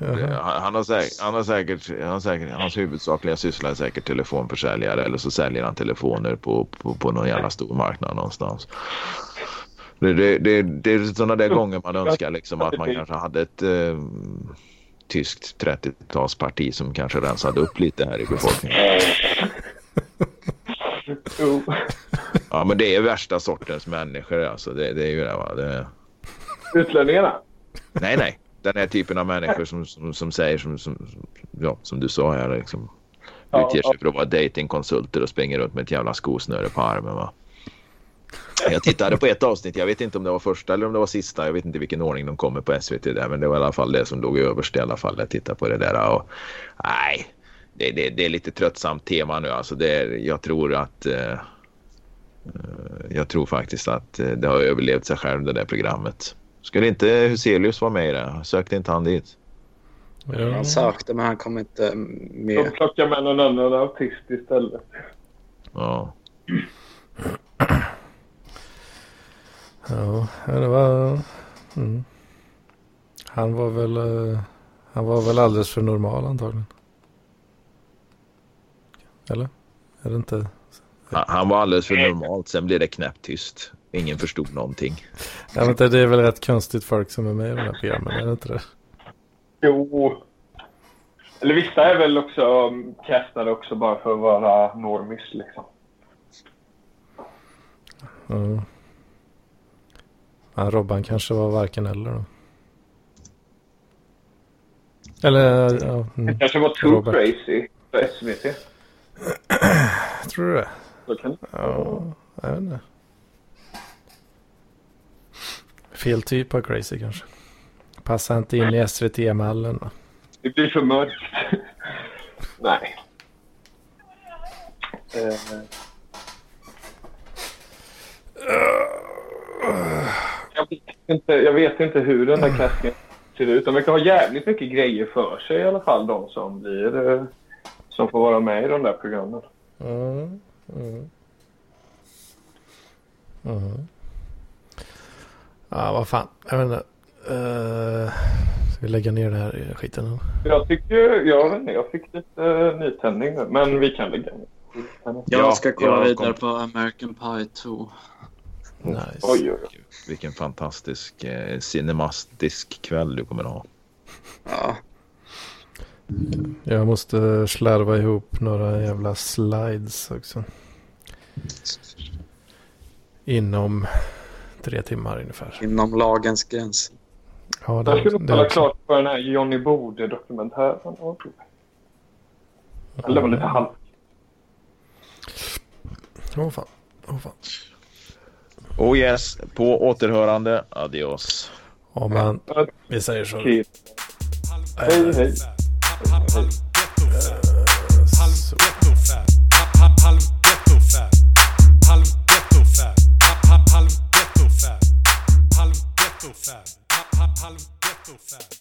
Han, han, har säkert, han har säkert, han har säkert, hans huvudsakliga syssla är säkert telefonförsäljare eller så säljer han telefoner på, på, på någon jävla stor marknad någonstans. Det, det, det, det är sådana där gånger man önskar liksom att man kanske hade ett eh, tyskt 30-talsparti som kanske rensade upp lite här i befolkningen. Ja, men det är värsta sortens människor alltså. Det, det är ju det va. Det... Utlänningarna? Nej, nej. Den här typen av människor som, som, som säger som, som, ja, som du sa här liksom. Utger sig för att vara datingkonsulter och springer runt med ett jävla skosnöre på armen va. Jag tittade på ett avsnitt, jag vet inte om det var första eller om det var sista. Jag vet inte vilken ordning de kommer på SVT där. Men det var i alla fall det som låg överst i alla fall. Jag tittade på det där och nej. Det, det, det är lite tröttsamt tema nu alltså. Det är, jag tror att eh, eh, jag tror faktiskt att eh, det har överlevt sig själv det där programmet. Skulle inte Huselius vara med i det? Sökte inte han dit? Ja. Han sökte men han kom inte De med. plockar med någon annan autist istället. Ja. Ja, det var... Mm. Han var väl... eh, Han var väl alldeles för normal antagligen. Eller? Är det inte? Han, han var alldeles för normalt. Sen blev det knäpptyst. Ingen förstod någonting. Jag vet inte, det är väl rätt konstigt folk som är med i de här programmen, är det inte det? Jo. Eller vissa är väl också castade också bara för att vara normis liksom. Ja. Ja, Robban kanske var varken eller då. Eller, ja. Det Mm. kanske var too Robert. crazy för SVT. Tror du det? Så kan... Ja, jag vet inte. Fel typ av crazy kanske. Passar inte in i SVT-mallen. Det blir för mörkt. Nej. Eh, jag, vet inte, jag vet inte hur den där casken ser ut. De verkar ha jävligt mycket grejer för sig i alla fall. De som blir... eh, Som får vara med i de där programmen. Mm. Mm. Mm. Ja, vad fan. Jag vet inte. Uh, ska vi lägga ner den här skiten nu? Jag tycker... Jag vet inte, jag fick lite uh, nytändning nu. Men vi kan lägga ner. Jag Ja, ska kolla jag vidare kom- på American Pie 2. Nice. Oj, oj, oj. Vilken fantastisk eh, cinemastisk kväll du kommer att ha. Ja, Jag måste slarva ihop några jävla slides också. Inom tre timmar ungefär. inom lagens gränser. Ja, Jag skulle det kolla klart på den här Johnny Bode-dokumentären. Eller det var lite halvt. Åh fan. Åh fan. Oh yes, på återhörande. Adios. Ja, vi säger så. Hej, hej. hej. halv ghetto fab.